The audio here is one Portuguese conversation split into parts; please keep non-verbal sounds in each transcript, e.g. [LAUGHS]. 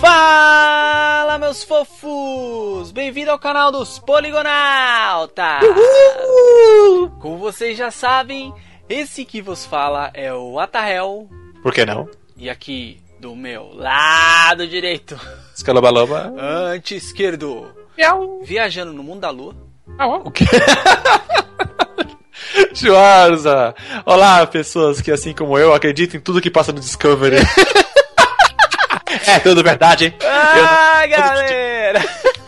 Fala, meus fofos! Bem-vindo ao canal dos Poligonautas! Como vocês já sabem, esse que vos fala é o Atahel. Por que não? E aqui, do meu lado direito, Escalobaloba. anti-esquerdo, viajando no mundo da lua. O quê? [LAUGHS] Schwarza! Olá, pessoas que, assim como eu, acreditam em tudo que passa no Discovery. [LAUGHS] é tudo verdade, hein? Ah, galera! [LAUGHS]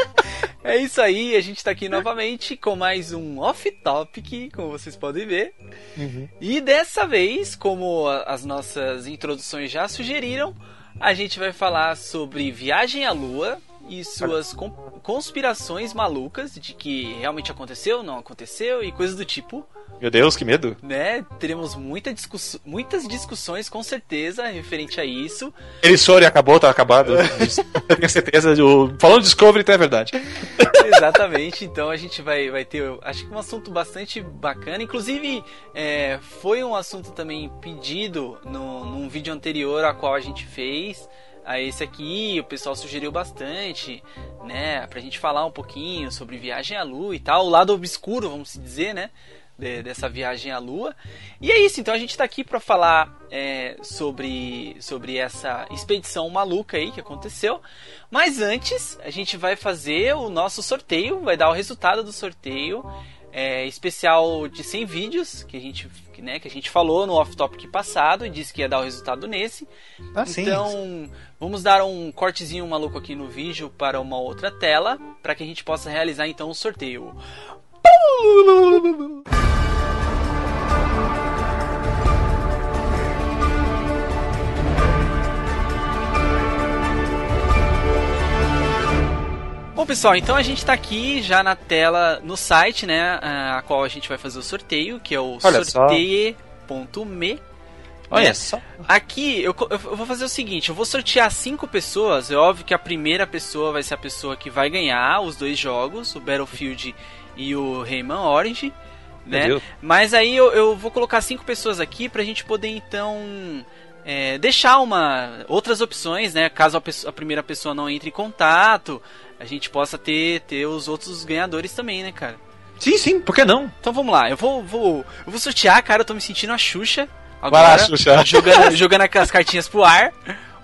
É isso aí, a gente tá aqui novamente com mais um off-topic, como vocês podem ver. Uhum. E dessa vez, como as nossas introduções já sugeriram, a gente vai falar sobre viagem à lua e suas con- conspirações malucas de que realmente aconteceu, não aconteceu e coisas do tipo, Meu Deus, que medo. né? Teremos muita discuss- muitas discussões com certeza referente a isso. Eles foram e acabou, tá acabado. [LAUGHS] Tenho certeza. O... Falando de Discovery, então é verdade. Exatamente, então a gente vai, vai ter, acho que um assunto bastante bacana. Inclusive, é, foi um assunto também pedido no, num vídeo anterior a qual a gente fez. A esse aqui, o pessoal sugeriu bastante, né? Pra gente falar um pouquinho sobre viagem à lua e tal, o lado obscuro, vamos dizer, né? De- dessa viagem à lua. E é isso, então a gente tá aqui para falar é, sobre, sobre essa expedição maluca aí que aconteceu. Mas antes, a gente vai fazer o nosso sorteio, vai dar o resultado do sorteio. é, especial de 100 vídeos que a gente, que, né, que a gente falou no off-topic passado e disse que ia dar o resultado nesse. Ah, sim. Então, vamos dar um cortezinho maluco aqui no vídeo para uma outra tela, para que a gente possa realizar então o sorteio. Bom, pessoal, então a gente tá aqui já na tela no site, né, a qual a gente vai fazer o sorteio, que é o só. sorteie.me. Olha né? só. Aqui eu, eu vou fazer o seguinte: eu vou sortear cinco pessoas. É óbvio que a primeira pessoa vai ser a pessoa que vai ganhar os dois jogos, o Battlefield e o Rayman Orange. Né? Mas aí eu, eu vou colocar cinco pessoas aqui pra gente poder então é, deixar uma outras opções, né? Caso a, pessoa- a primeira pessoa não entre em contato, a gente possa ter, ter os outros ganhadores também, né, cara? Sim, sim, por que não? Então vamos lá, eu vou, vou, eu vou sortear, cara, eu tô me sentindo a Xuxa. Vai lá, Xuxa. Jogando, [LAUGHS] jogando aquelas cartinhas pro ar.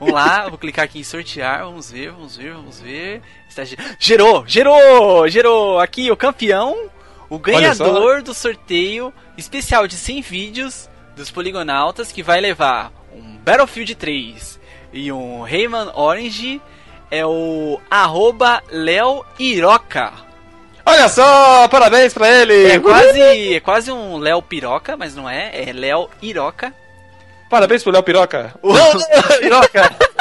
Vamos lá, eu vou clicar aqui em sortear, vamos ver, vamos ver, vamos ver. Ge- Gerou, gerou, gerou. Aqui o campeão, o ganhador do sorteio especial de 100 vídeos dos Poligonautas, que vai levar um Battlefield 3 e um Rayman Orange, é o arroba Léo Iroca. Olha só, parabéns pra ele. É quase, é quase um Léo Piroca, mas não é, é Léo Iroca. Parabéns pro Léo Piroca. O- Piroca. [LAUGHS]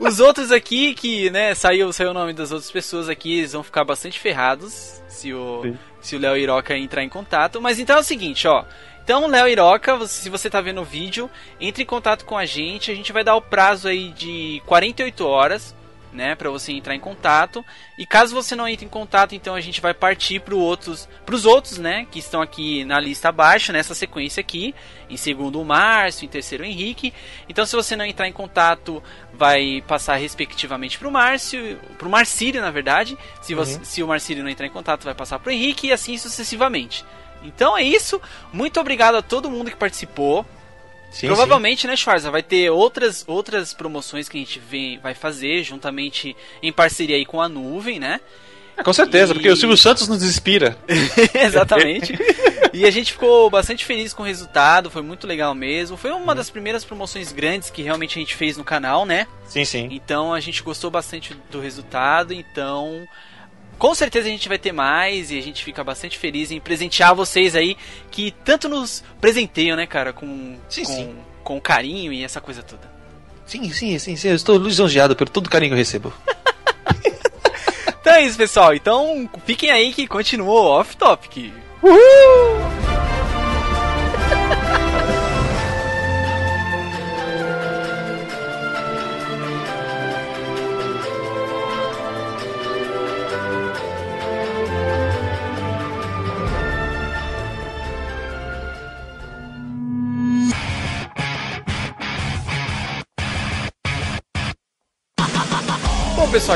Os outros aqui, que, né, saiu, saiu o nome das outras pessoas aqui, eles vão ficar bastante ferrados se o, Sim. se o Léo Iroca entrar em contato. Mas então é o seguinte, ó. Então, Léo Iroca, se você tá vendo o vídeo, entre em contato com a gente. A gente vai dar o prazo aí de 48 horas, né, para você entrar em contato. E caso você não entre em contato, então a gente vai partir para outros, pros outros, né, que estão aqui na lista abaixo, nessa sequência aqui. Em segundo o Márcio, em terceiro o Henrique. Então, se você não entrar em contato, vai passar respectivamente pro Márcio, pro Marcílio, na verdade. Se, você, Uhum. se o Marcílio não entrar em contato, vai passar pro Henrique e assim sucessivamente. Então é isso. Muito obrigado a todo mundo que participou. Sim, Provavelmente, né, Schwarza, vai ter outras, outras promoções que a gente vem, vai fazer juntamente em parceria aí com a nuvem, né? É, com certeza, E- porque o Silvio Santos nos inspira. [LAUGHS] Exatamente. e a gente ficou bastante feliz com o resultado, foi muito legal mesmo. Foi uma das primeiras promoções grandes que realmente a gente fez no canal, né? Sim, sim. Então a gente gostou bastante do resultado, então com certeza a gente vai ter mais e a gente fica bastante feliz em presentear vocês aí que tanto nos presenteiam, né, cara, com Sim, com, sim. com carinho e essa coisa toda. Sim, sim, sim, sim. Eu estou lisonjeado por todo o carinho que eu recebo. [LAUGHS] Então é isso, pessoal. Então fiquem aí que continuou off topic. Bom,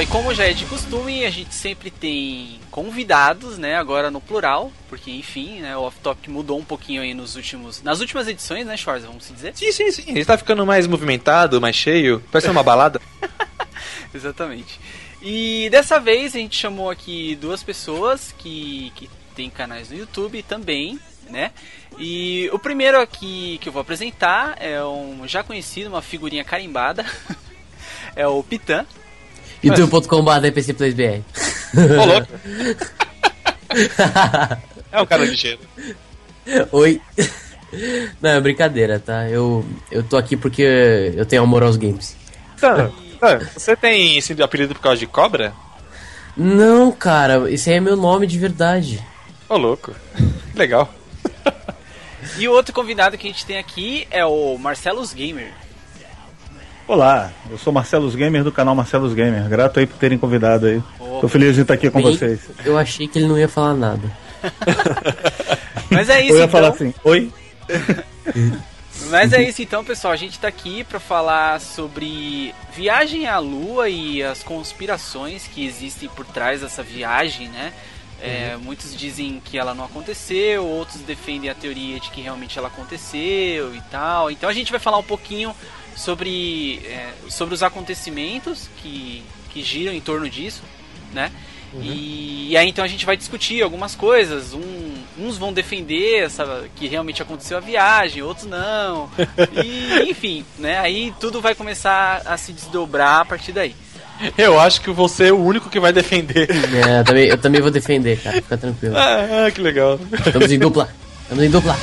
e como já é de costume, a gente sempre tem convidados, né? Agora no plural, porque enfim, né, o Off Topic mudou um pouquinho aí nos últimos, nas últimas edições, né, Schwarza, vamos dizer? Sim, sim, sim. Ele tá ficando mais movimentado, mais cheio, parece uma balada. [LAUGHS] Exatamente. E dessa vez a gente chamou aqui duas pessoas que, que têm canais no YouTube também, né? E o primeiro aqui que eu vou apresentar é um já conhecido, uma figurinha carimbada. [LAUGHS] é o Pitan. youtube.com.br PCPlaysBR. Ô, louco. é um cara ligeiro. Oi. Não, é brincadeira, tá? Eu, eu tô aqui porque eu tenho amor aos games. Tá. Você tem esse apelido por causa de cobra? Não, cara, esse aí é meu nome de verdade. Ô, louco. Legal. E o outro convidado que a gente tem aqui é o Marcelos Gamer. Olá, eu sou Marcelos Gamer do canal Marcelos Gamer. Grato aí por terem convidado aí. Oh. Tô feliz de estar aqui com Bem, vocês. Eu achei que ele não ia falar nada. [LAUGHS] Mas é isso, [LAUGHS] Eu ia então. falar assim, oi? [LAUGHS] Mas é isso então, pessoal. A gente tá aqui para falar sobre viagem à Lua e as conspirações que existem por trás dessa viagem, né? É, muitos dizem que ela não aconteceu, outros defendem a teoria de que realmente ela aconteceu e tal. Então a gente vai falar um pouquinho sobre, é, sobre os acontecimentos que, que giram em torno disso, né? E, e aí então a gente vai discutir algumas coisas. Um, uns vão defender essa, que realmente aconteceu a viagem, outros não. [LAUGHS] E, enfim, né? Aí tudo vai começar a se desdobrar a partir daí. Eu acho que você é o único que vai defender. [LAUGHS] É, eu, também, eu também vou defender, cara. Fica tranquilo. Ah, que legal. Estamos em dupla. Estamos em dupla.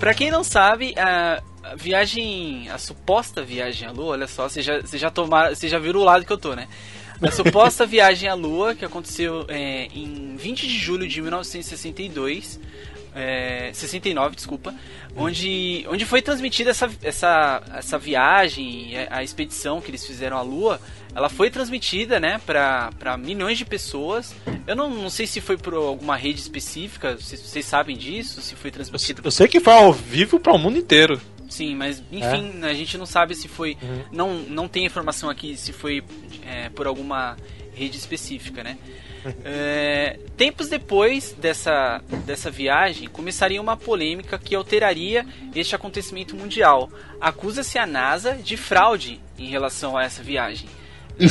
Pra quem não sabe, a, viagem, a suposta viagem à Lua, olha só, você já, você já tomaram, já viram o lado que eu tô, né? A suposta [LAUGHS] viagem à Lua, que aconteceu é, em 20 de julho de 1962, é, 69, desculpa, onde, onde foi transmitida essa, essa, essa viagem, a, a expedição que eles fizeram à Lua, ela foi transmitida, né, para milhões de pessoas. Eu não, não sei se foi por alguma rede específica, vocês, vocês sabem disso, se foi transmitida. Eu sei que foi ao vivo para o mundo inteiro. Sim, mas enfim, a gente não sabe se foi. Não, não tem informação aqui se foi é, por alguma rede específica, né? É, tempos depois dessa, dessa viagem, começaria uma polêmica que alteraria este acontecimento mundial. Acusa-se a NASA de fraude em relação a essa viagem. É,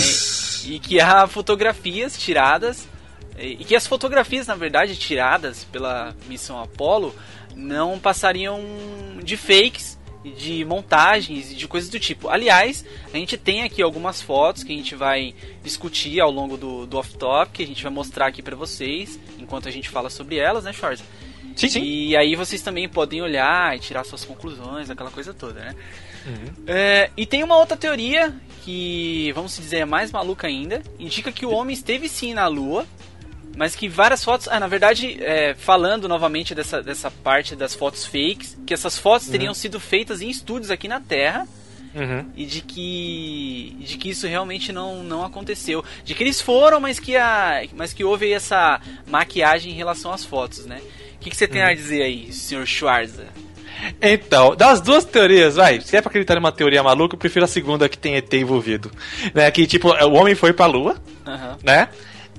e que há fotografias tiradas. E que as fotografias, na verdade, tiradas pela missão Apollo não passariam de fakes de montagens e de coisas do tipo. Aliás, a gente tem aqui algumas fotos que a gente vai discutir ao longo do, do off-top, que a gente vai mostrar aqui para vocês, enquanto a gente fala sobre elas, né, Schwarz? Sim, sim. E aí vocês também podem olhar e tirar suas conclusões, aquela coisa toda, né? É, e tem uma outra teoria que, vamos dizer, é mais maluca ainda. Indica que o homem esteve sim na Lua, mas que várias fotos. Ah, na verdade, é, falando novamente dessa, dessa parte das fotos fakes, que essas fotos teriam sido feitas em estúdios aqui na Terra. Uhum. E de que, de que isso realmente não, não aconteceu. De que eles foram, mas que, a, mas que houve essa maquiagem em relação às fotos, né? O que, que você tem a dizer aí, Sr. Schwarza? Então, das duas teorias, vai, se é pra acreditar numa teoria maluca, eu prefiro a segunda que tem ET envolvido. Né, que tipo, o homem foi pra lua, Aham. né?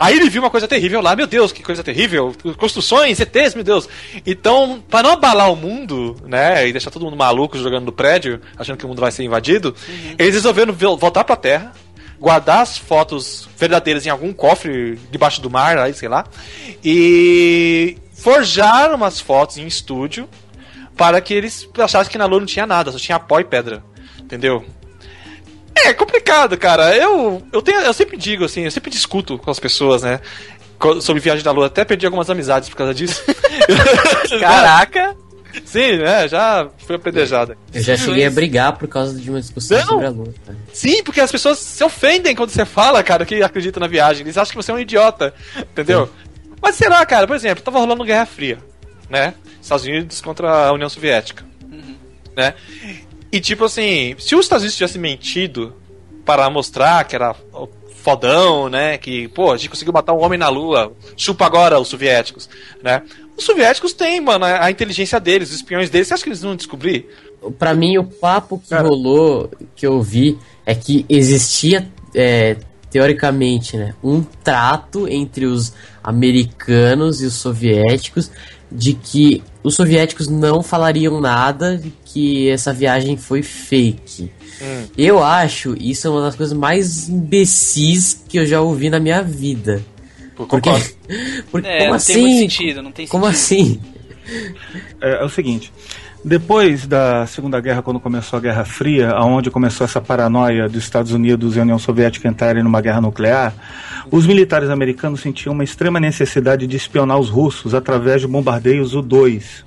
Aí ele viu uma coisa terrível lá, meu Deus, que coisa terrível, construções, ETs, meu Deus. Então, para não abalar o mundo, né, e deixar todo mundo maluco jogando no prédio, achando que o mundo vai ser invadido, eles resolveram vo- voltar pra Terra, guardar as fotos verdadeiras em algum cofre debaixo do mar, aí, sei lá, e forjar umas fotos em estúdio para que eles achassem que na Lua não tinha nada, só tinha pó e pedra. Entendeu? É complicado, cara. Eu, eu, tenho, eu sempre digo assim, eu sempre discuto com as pessoas, né? Sobre viagem da Lua. Até perdi algumas amizades por causa disso. [LAUGHS] [LAUGHS] Caraca! Sim, né? Já foi apedrejada. Eu já cheguei a brigar por causa de uma discussão Não. sobre a lua. cara. Sim, porque as pessoas se ofendem quando você fala, cara, que acredita na viagem. Eles acham que você é um idiota, entendeu? Mas será, cara? Por exemplo, tava rolando Guerra Fria, né? Estados Unidos contra a União Soviética, né? E tipo assim, se os Estados Unidos tivessem mentido para mostrar que era fodão, né? Que, pô, a gente conseguiu matar um homem na lua, chupa agora os soviéticos, né? Os soviéticos têm, mano, a inteligência deles, os espiões deles, você acha que eles vão descobrir? Pra mim, o papo que Cara. rolou, que eu vi, é que existia, é, teoricamente, né, um trato entre os americanos e os soviéticos de que os soviéticos não falariam nada, que essa viagem foi fake. Hum. Eu acho isso é uma das coisas mais imbecis que eu já ouvi na minha vida. Porque, [LAUGHS] porque é, como assim? Tem sentido, não tem como assim? É, é, o seguinte. Depois da Segunda Guerra, quando começou a Guerra Fria, aonde começou essa paranoia dos Estados Unidos e União Soviética entrarem numa guerra nuclear, os militares americanos sentiam uma extrema necessidade de espionar os russos através de bombardeios U-2.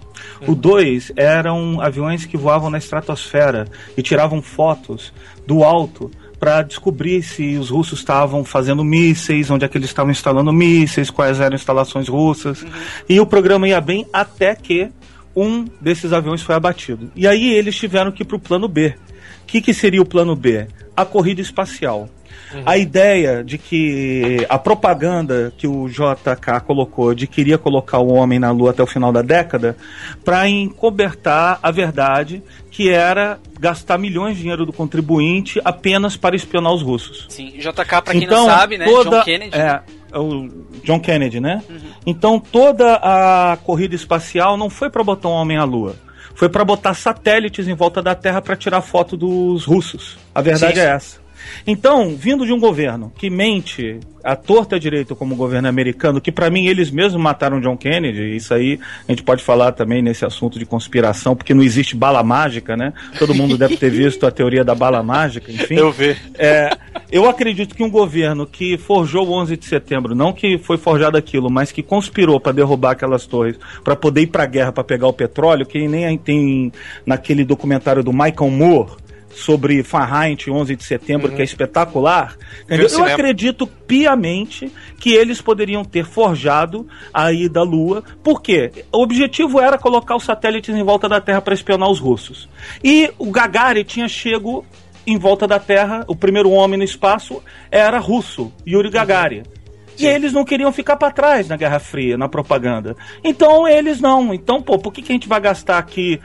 O 2 eram aviões que voavam na estratosfera e tiravam fotos do alto para descobrir se os russos estavam fazendo mísseis, onde é que eles estavam instalando mísseis, quais eram instalações russas. Uhum. E o programa ia bem até que um desses aviões foi abatido. E aí eles tiveram que ir para o plano B. O que, que seria o plano B? A corrida espacial. Uhum. A ideia de que a propaganda que o JK colocou de que iria colocar o homem na Lua até o final da década para encobertar a verdade que era gastar milhões de dinheiro do contribuinte apenas para espionar os russos. Sim, JK, para quem então, não sabe, né? Toda, John Kennedy. É o John Kennedy, né? Uhum. Então toda a corrida espacial não foi para botar um homem à Lua. Foi para botar satélites em volta da Terra para tirar foto dos russos. A verdade sim, é essa. Então, vindo de um governo que mente a torta direito como o governo americano, que para mim eles mesmos mataram John Kennedy, isso aí a gente pode falar também nesse assunto de conspiração, porque não existe bala mágica, né? Todo mundo deve ter visto a teoria da bala mágica, enfim. Eu vi. É, eu acredito que um governo que forjou o 11 de setembro, não que foi forjado aquilo, mas que conspirou para derrubar aquelas torres, para poder ir para a guerra para pegar o petróleo, que nem tem naquele documentário do Michael Moore, sobre Fahrenheit 11 de setembro, uhum. que é espetacular. Eu acredito piamente que eles poderiam ter forjado a ida à Lua, porque o objetivo era colocar os satélites em volta da Terra para espionar os russos. E o Gagarin tinha chego em volta da Terra, o primeiro homem no espaço era russo, Yuri Gagarin. Uhum. E eles não queriam ficar para trás na Guerra Fria, na propaganda. Então eles não. Então, pô, por que, que a gente vai gastar aqui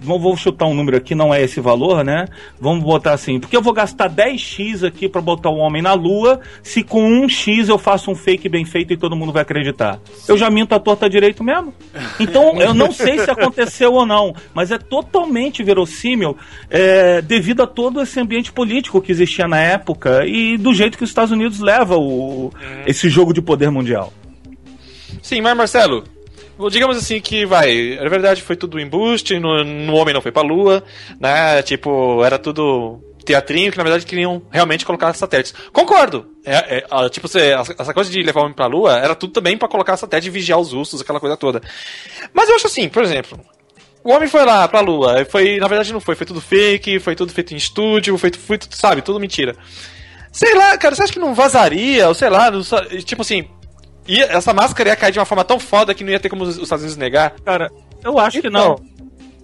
vou chutar um número aqui, não é esse valor, né? Vamos botar assim, porque eu vou gastar 10x aqui para botar o um homem na lua, se com 1x eu faço um fake bem feito e todo mundo vai acreditar. Eu já minto a torta direito mesmo. Então, [LAUGHS] eu não sei se aconteceu ou não, mas é totalmente verossímil é, devido a todo esse ambiente político que existia na época e do jeito que os Estados Unidos leva o, esse jogo de poder mundial. Sim, mas Marcelo, digamos assim que vai, na verdade foi tudo embuste, no, no homem não foi pra lua, né? Tipo, era tudo teatrinho que na verdade queriam realmente colocar satélites. Concordo. É, é, tipo, você, essa coisa de levar o homem pra lua era tudo também para colocar satélite e vigiar os russos, aquela coisa toda. Mas eu acho assim, por exemplo, o homem foi lá pra lua, foi, na verdade não foi, foi tudo fake, foi tudo feito em estúdio, foi, foi tudo, sabe, tudo mentira. Sei lá, cara, você acha que não vazaria, ou sei lá, não, tipo assim, e essa máscara ia cair de uma forma tão foda que não ia ter como os Estados Unidos negar? Cara, eu acho então, que não.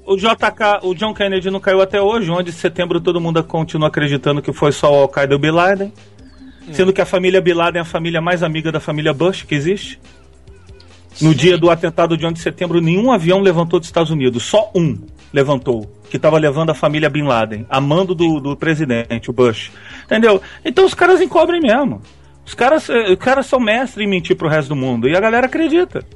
O JK, o John Kennedy não caiu até hoje, onde de setembro todo mundo continua acreditando que foi só o Al-Qaeda e o Bin Laden. Hum. Sendo que a família Bin Laden é a família mais amiga da família Bush que existe. No Sim. dia do atentado de 11 de setembro, nenhum avião levantou dos Estados Unidos, só um levantou, que estava levando a família Bin Laden, a mando do, do presidente, o Bush. Entendeu? Então os caras encobrem mesmo. Os caras, eh, os caras são mestres em mentir pro resto do mundo. E a galera acredita.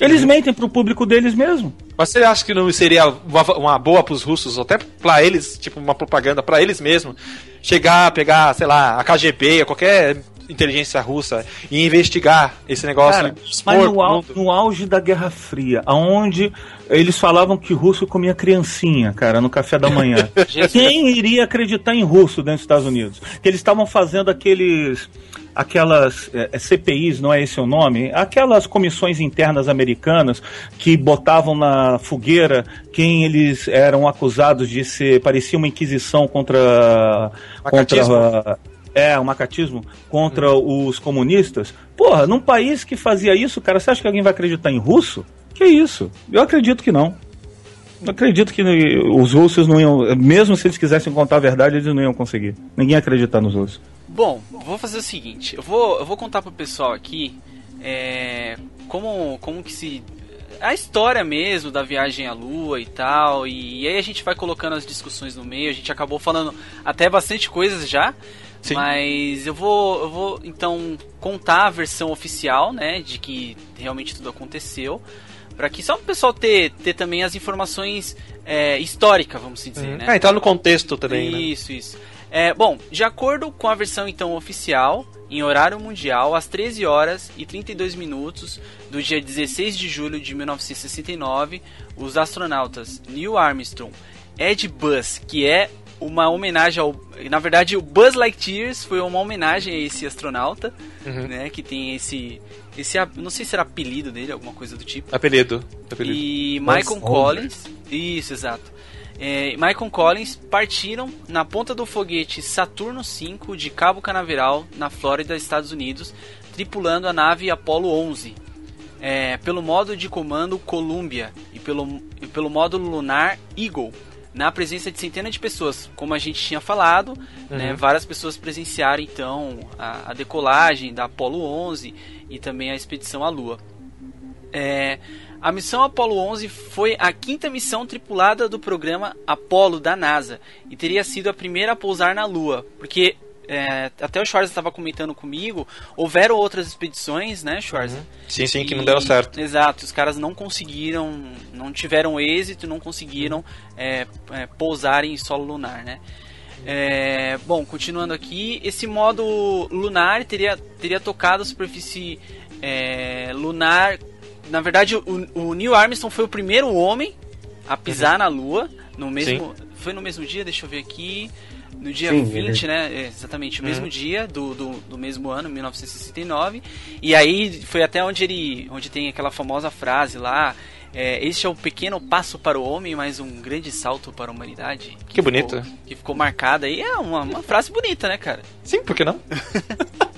Eles uhum. mentem pro público deles mesmo. Mas você acha que não seria uma, uma boa pros russos, até pra eles, tipo, uma propaganda para eles mesmos, chegar, pegar, sei lá, a KGB, qualquer inteligência russa e investigar esse negócio. Cara, mas no, au, no, auge da Guerra Fria, aonde eles falavam que russo comia criancinha, cara, no café da manhã. [LAUGHS] Quem iria acreditar em russo dentro dos Estados Unidos? Que eles estavam fazendo aqueles aquelas é, é CPIs, não é esse o nome? Aquelas comissões internas americanas que botavam na fogueira quem eles eram acusados de ser parecia uma inquisição contra contra é, o macatismo contra hum. os comunistas. Porra, num país que fazia isso, cara, você acha que alguém vai acreditar em russo? Que isso? Eu acredito que não. Eu acredito que os russos não iam, mesmo se eles quisessem contar a verdade, eles não iam conseguir. Ninguém acredita nos russos. Bom, vou fazer o seguinte, eu vou, eu vou contar pro pessoal aqui é, como, como que se a história mesmo da viagem à Lua e tal. E, e, aí a gente vai colocando as discussões no meio. A gente acabou falando até bastante coisas já. Sim. Mas eu vou, eu vou então contar a versão oficial, né, de que realmente tudo aconteceu, para que só o pessoal ter, ter também as informações é, históricas, vamos dizer, uhum. né? Ah, entrar no contexto também, né? Isso, né? isso. É, bom, de acordo com a versão então oficial, em horário mundial, às 13 horas e 32 minutos do dia 16 de julho de 1969, os astronautas Neil Armstrong, Ed Buzz, que é uma homenagem ao. Na verdade, o Buzz Lightyear foi uma homenagem a esse astronauta, uhum. né? Que tem esse. esse não sei se era apelido dele, alguma coisa do tipo. Apelido. apelido. E Michael Collins. Isso, exato é, Michael Collins partiram na ponta do foguete Saturno V de Cabo Canaveral, na Flórida, Estados Unidos, tripulando a nave Apollo 11, é, pelo modo de comando Columbia e pelo, e pelo módulo lunar Eagle, na presença de centenas de pessoas, como a gente tinha falado, né, uhum. né, várias pessoas presenciaram então a, a, decolagem da Apollo 11 e também a expedição à Lua. É, a missão Apollo 11 foi a quinta missão tripulada do programa Apollo da NASA e teria sido a primeira a pousar na Lua, porque é, até o Schwarz estava comentando comigo, houveram outras expedições, né, Schwarz? Uhum. Sim, sim, que não deram certo. Exato, os caras não conseguiram, não tiveram êxito, não conseguiram é, é, pousar em solo lunar, né? É, bom, continuando aqui, esse modo lunar teria, teria tocado a superfície é, lunar na verdade, o, o, Neil Armstrong foi o primeiro homem a pisar uhum. na Lua. No mesmo. Sim. Foi no mesmo dia, deixa eu ver aqui. No dia Sim, 20, é. né? exatamente, o uhum. mesmo dia do, do, do, mesmo ano, 1969. E aí foi até onde ele. onde tem aquela famosa frase lá. É, este é um pequeno passo para o homem, mas um grande salto para a humanidade. Que, que bonito. Ficou, que ficou marcada aí. É uma, uma frase bonita, né, cara? Sim, por que não? [LAUGHS]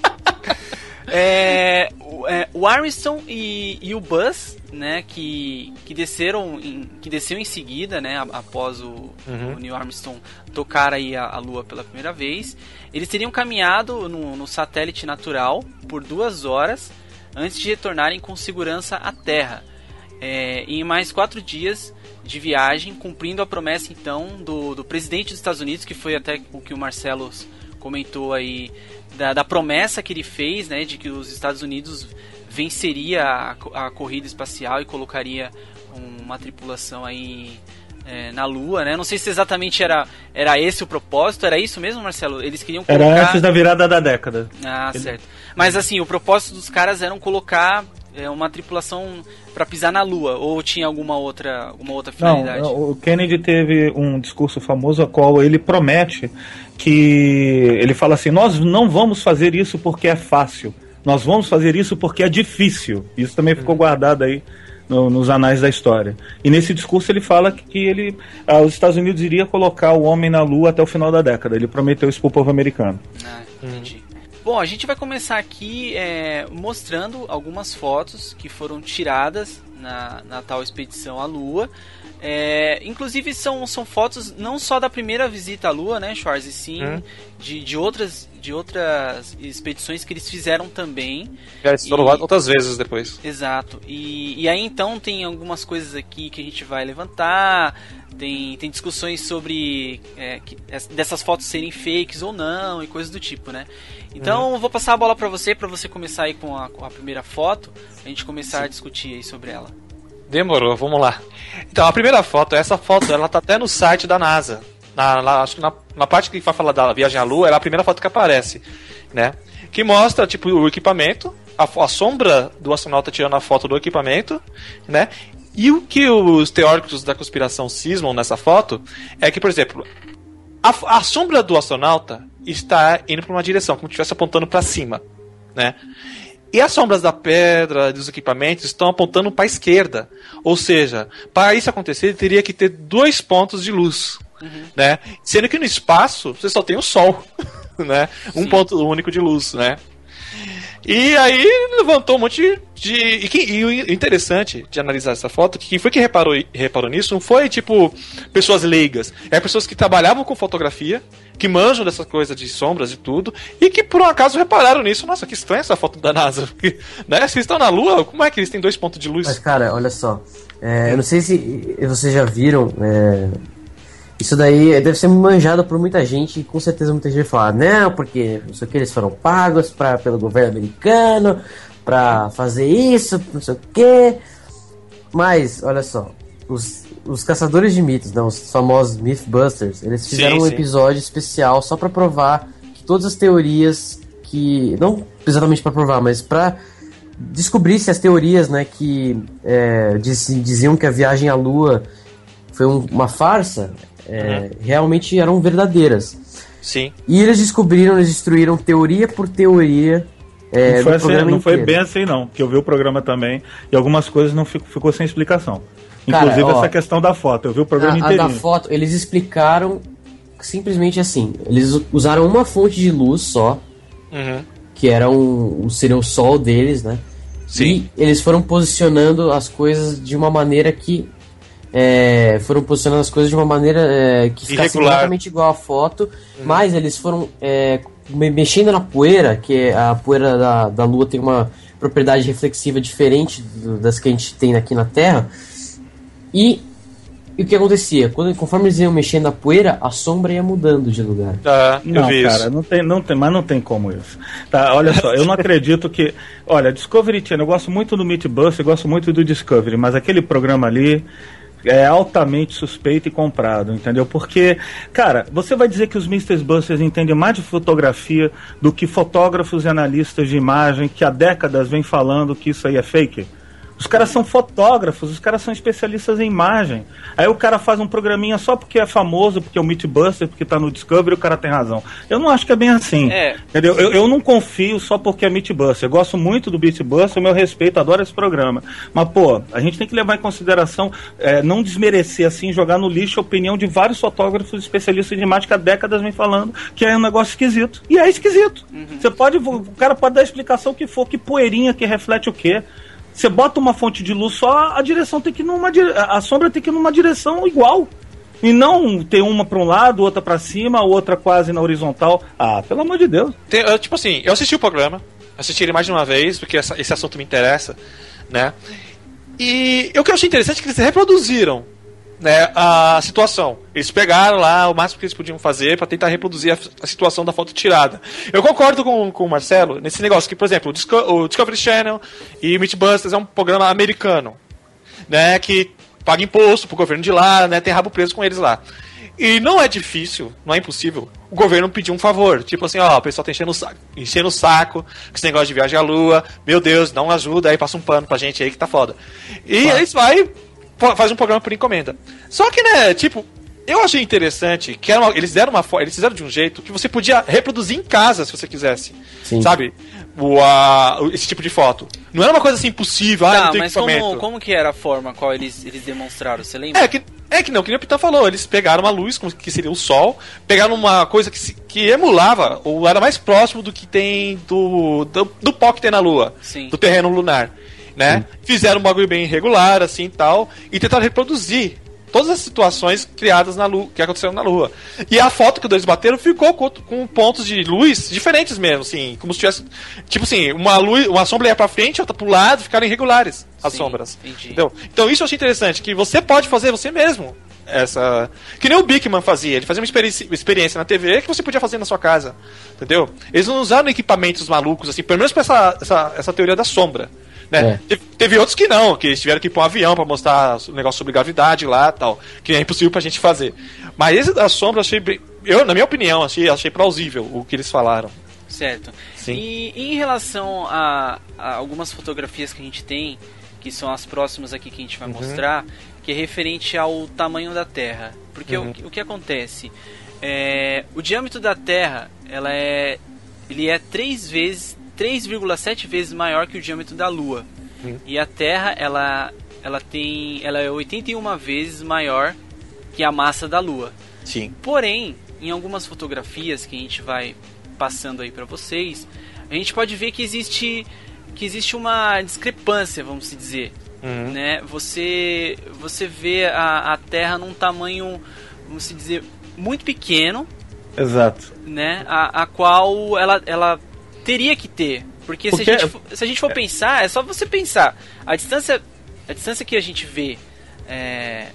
É, é, o Armstrong e, e, o Buzz, né, que, que desceram, em, que desceu em seguida, né, após o, uhum. o Neil Armstrong tocar aí a, a, Lua pela primeira vez, eles teriam caminhado no, no satélite natural por duas horas antes de retornarem com segurança à Terra. É, em mais quatro dias de viagem, cumprindo a promessa então do, do presidente dos Estados Unidos, que foi até o que o Marcelo comentou aí da, da, promessa que ele fez, né, de que os Estados Unidos venceria a, a corrida espacial e colocaria uma tripulação aí é, na Lua, né? Não sei se exatamente era, era esse o propósito, era isso mesmo, Marcelo? Eles queriam colocar... Era antes da virada da década. Ah, Ele... certo. Mas assim, o propósito dos caras era colocar é, uma tripulação para pisar na Lua ou tinha alguma outra, alguma outra finalidade? Não, o Kennedy teve um discurso famoso a qual ele promete que ele fala assim: "Nós não vamos fazer isso porque é fácil. Nós vamos fazer isso porque é difícil". Isso também ficou uhum. guardado aí no, nos anais da história. E nesse discurso ele fala que ele, ah, os Estados Unidos iria colocar o homem na Lua até o final da década. Ele prometeu isso para o povo americano. Ah, entendi. Bom, a gente vai começar aqui é, mostrando algumas fotos que foram tiradas na, na tal expedição à Lua. É, inclusive são, são fotos não só da primeira visita à Lua, né, Schwarz, e sim hum. de, de, outras, de outras expedições que eles fizeram também. Eles foram e, outras vezes depois. Exato. E, e aí então tem algumas coisas aqui que a gente vai levantar, tem, tem discussões sobre é, que, dessas fotos serem fakes ou não e coisas do tipo, né? Então hum. vou passar a bola para você, para você começar aí com a, com a primeira foto, a gente começar Sim. a discutir aí sobre ela. Demorou, vamos lá. Então, a primeira foto, essa foto, ela tá até no site da NASA. Na, acho que na, na, parte que vai falar da viagem à Lua, ela é a primeira foto que aparece, né? Que mostra, tipo, o equipamento, a, a sombra do astronauta tirando a foto do equipamento, né? E o que os teóricos da conspiração cismam nessa foto é que, por exemplo, a, a sombra do astronauta está indo para uma direção, como se estivesse apontando para cima, né? E as sombras da pedra, dos equipamentos, estão apontando para a esquerda. Ou seja, para isso acontecer, teria que ter dois pontos de luz. Uhum. Né? Sendo que no espaço você só tem o Sol. [LAUGHS] né? Um ponto único de luz. Né? E aí levantou um monte de. E, que, e o interessante de analisar essa foto, que quem foi que reparou, reparou nisso não foi tipo pessoas leigas, é pessoas que trabalhavam com fotografia, que manjam dessa coisa de sombras e tudo, e que por um acaso repararam nisso. Nossa, que estranha essa foto da NASA. [LAUGHS] né? Se estão na Lua, como é que eles têm dois pontos de luz? Mas, cara, olha só. É, eu não sei se vocês já viram. É, isso daí deve ser manjado por muita gente e com certeza muita gente vai falar, não, porque não sei o que, eles foram pagos pra, pelo governo americano pra fazer isso, não sei o que. Mas, olha só, os, os caçadores de mitos, não, os famosos Mythbusters, eles fizeram sim, um sim. episódio especial só pra provar que todas as teorias que. Não exatamente pra provar, mas pra descobrir se as teorias, né, que é, diziam que a viagem à Lua foi um, uma farsa, é, uhum. realmente eram verdadeiras. Sim. E eles descobriram, eles destruíram teoria por teoria. É, não foi, assim, não foi bem assim, não. Que eu vi o programa também e algumas coisas não ficou, ficou sem explicação. Inclusive Cara, ó, essa questão da foto. Eu vi o programa a, inteirinho. A da foto, eles explicaram simplesmente assim. Eles usaram uma fonte de luz só. Uhum. Que era um, seria o sol deles, né? Sim. E eles foram posicionando as coisas de uma maneira que é, foram posicionando as coisas de uma maneira é, que ficasse Irregular. exatamente igual a foto, uhum. mas eles foram é, mexendo na poeira, que a poeira da, da Lua tem uma propriedade reflexiva diferente do, das que a gente tem aqui na Terra. E, e o que acontecia? Quando, conforme eles iam mexendo na poeira, a sombra ia mudando de lugar. Ah, não, cara, não tem, não tem, mas não tem como isso. Tá, olha só, eu não acredito que. Olha, Discovery Channel, eu gosto muito do Meatbus, eu gosto muito do Discovery, mas aquele programa ali é altamente suspeito e comprado, entendeu? Porque, cara, você vai dizer que os Mr. Busters entendem mais de fotografia do que fotógrafos e analistas de imagem que há décadas vêm falando que isso aí é fake? Os caras são fotógrafos, os caras são especialistas em imagem. Aí o cara faz um programinha só porque é famoso, porque é o Meatbuster, porque tá no Discovery, o cara tem razão. Eu não acho que é bem assim. É. Entendeu? Eu, eu não confio só porque é Meatbuster. Eu gosto muito do Meatbuster, meu respeito, adoro esse programa. Mas, pô, a gente tem que levar em consideração, é, não desmerecer assim, jogar no lixo a opinião de vários fotógrafos especialistas de imagem que há décadas vem falando que é um negócio esquisito. E é esquisito. Uhum. Você pode, o cara pode dar a explicação que for, que poeirinha que reflete o quê. Você bota uma fonte de luz só, a direção tem que ir numa a sombra tem que ir numa direção igual. E não ter uma para um lado, outra para cima, outra quase na horizontal. Ah, pelo amor de Deus. Tem, tipo assim, eu assisti o programa, assisti ele mais de uma vez, porque essa, esse assunto me interessa, né? E o que eu achei interessante é que eles reproduziram né, a situação. Eles pegaram lá o máximo que eles podiam fazer para tentar reproduzir a, a, situação da foto tirada. Eu concordo com, com o Marcelo nesse negócio que, por exemplo, o, Disco, o Discovery Channel e o Mythbusters é um programa americano, né, que paga imposto pro governo de lá, né, tem rabo preso com eles lá. E não é difícil, não é impossível, o governo pedir um favor. Tipo assim, ó, o pessoal tá enchendo o saco, enchendo o saco com esse negócio de viagem à lua. Meu Deus, dá uma ajuda aí, passa um pano pra gente aí que tá foda. E claro. eles vai faz um programa por encomenda. Só que, né, tipo, eu achei interessante que uma, eles deram uma eles fizeram de um jeito que você podia reproduzir em casa se você quisesse. Sim. Sabe? O, a, esse tipo de foto. Não era uma coisa assim impossível, ah, não, mas como, como que era a forma qual eles, eles demonstraram? Você lembra? É que, é que não, que nem o Pitão falou, eles pegaram uma luz, que seria o sol, pegaram uma coisa que, se, que emulava, ou era mais próximo do que tem do, do, do pó que tem na Lua, Sim. do terreno lunar né? Sim. Fizeram um bagulho bem irregular, assim e tal, e tentaram reproduzir todas as situações criadas na lua, que aconteceram na Lua. E a foto que os dois bateram ficou com, com, pontos de luz diferentes mesmo, assim, como se tivesse. Tipo assim, uma luz, uma sombra ia pra frente, outra pro lado, ficaram irregulares as Sim, sombras. Entendeu? Então isso eu achei interessante, que você pode fazer você mesmo. Essa. Que nem o Bickman fazia, ele fazia uma experiência, experiência na TV que você podia fazer na sua casa. Entendeu? Eles não usaram equipamentos malucos, assim, pelo menos pra essa, essa, essa teoria da sombra. Né? É. Teve, teve, outros que não, que eles tiveram que ir pra um avião para mostrar o negócio sobre gravidade lá tal, que é impossível pra gente fazer. Mas esse da sombra eu achei, eu, na minha opinião, achei, achei plausível o que eles falaram. Certo. Sim. E, e em relação a, a, algumas fotografias que a gente tem, que são as próximas aqui que a gente vai uhum. mostrar, que é referente ao tamanho da Terra. Porque uhum. o, o que acontece? É, o diâmetro da Terra ela é, ele é três vezes 3,7 vezes maior que o diâmetro da Lua. Hum. E a Terra, ela, ela tem, ela é 81 vezes maior que a massa da Lua. Sim. Porém, em algumas fotografias que a gente vai passando aí para vocês, a gente pode ver que existe que existe uma discrepância, vamos dizer, uhum. né? Você você vê a, a Terra num tamanho, vamos dizer, muito pequeno, exato, né? A, a qual ela ela teria que ter, porque, porque... Se, a gente, for, se a gente for pensar, é só você pensar a distância a distância que a gente vê é,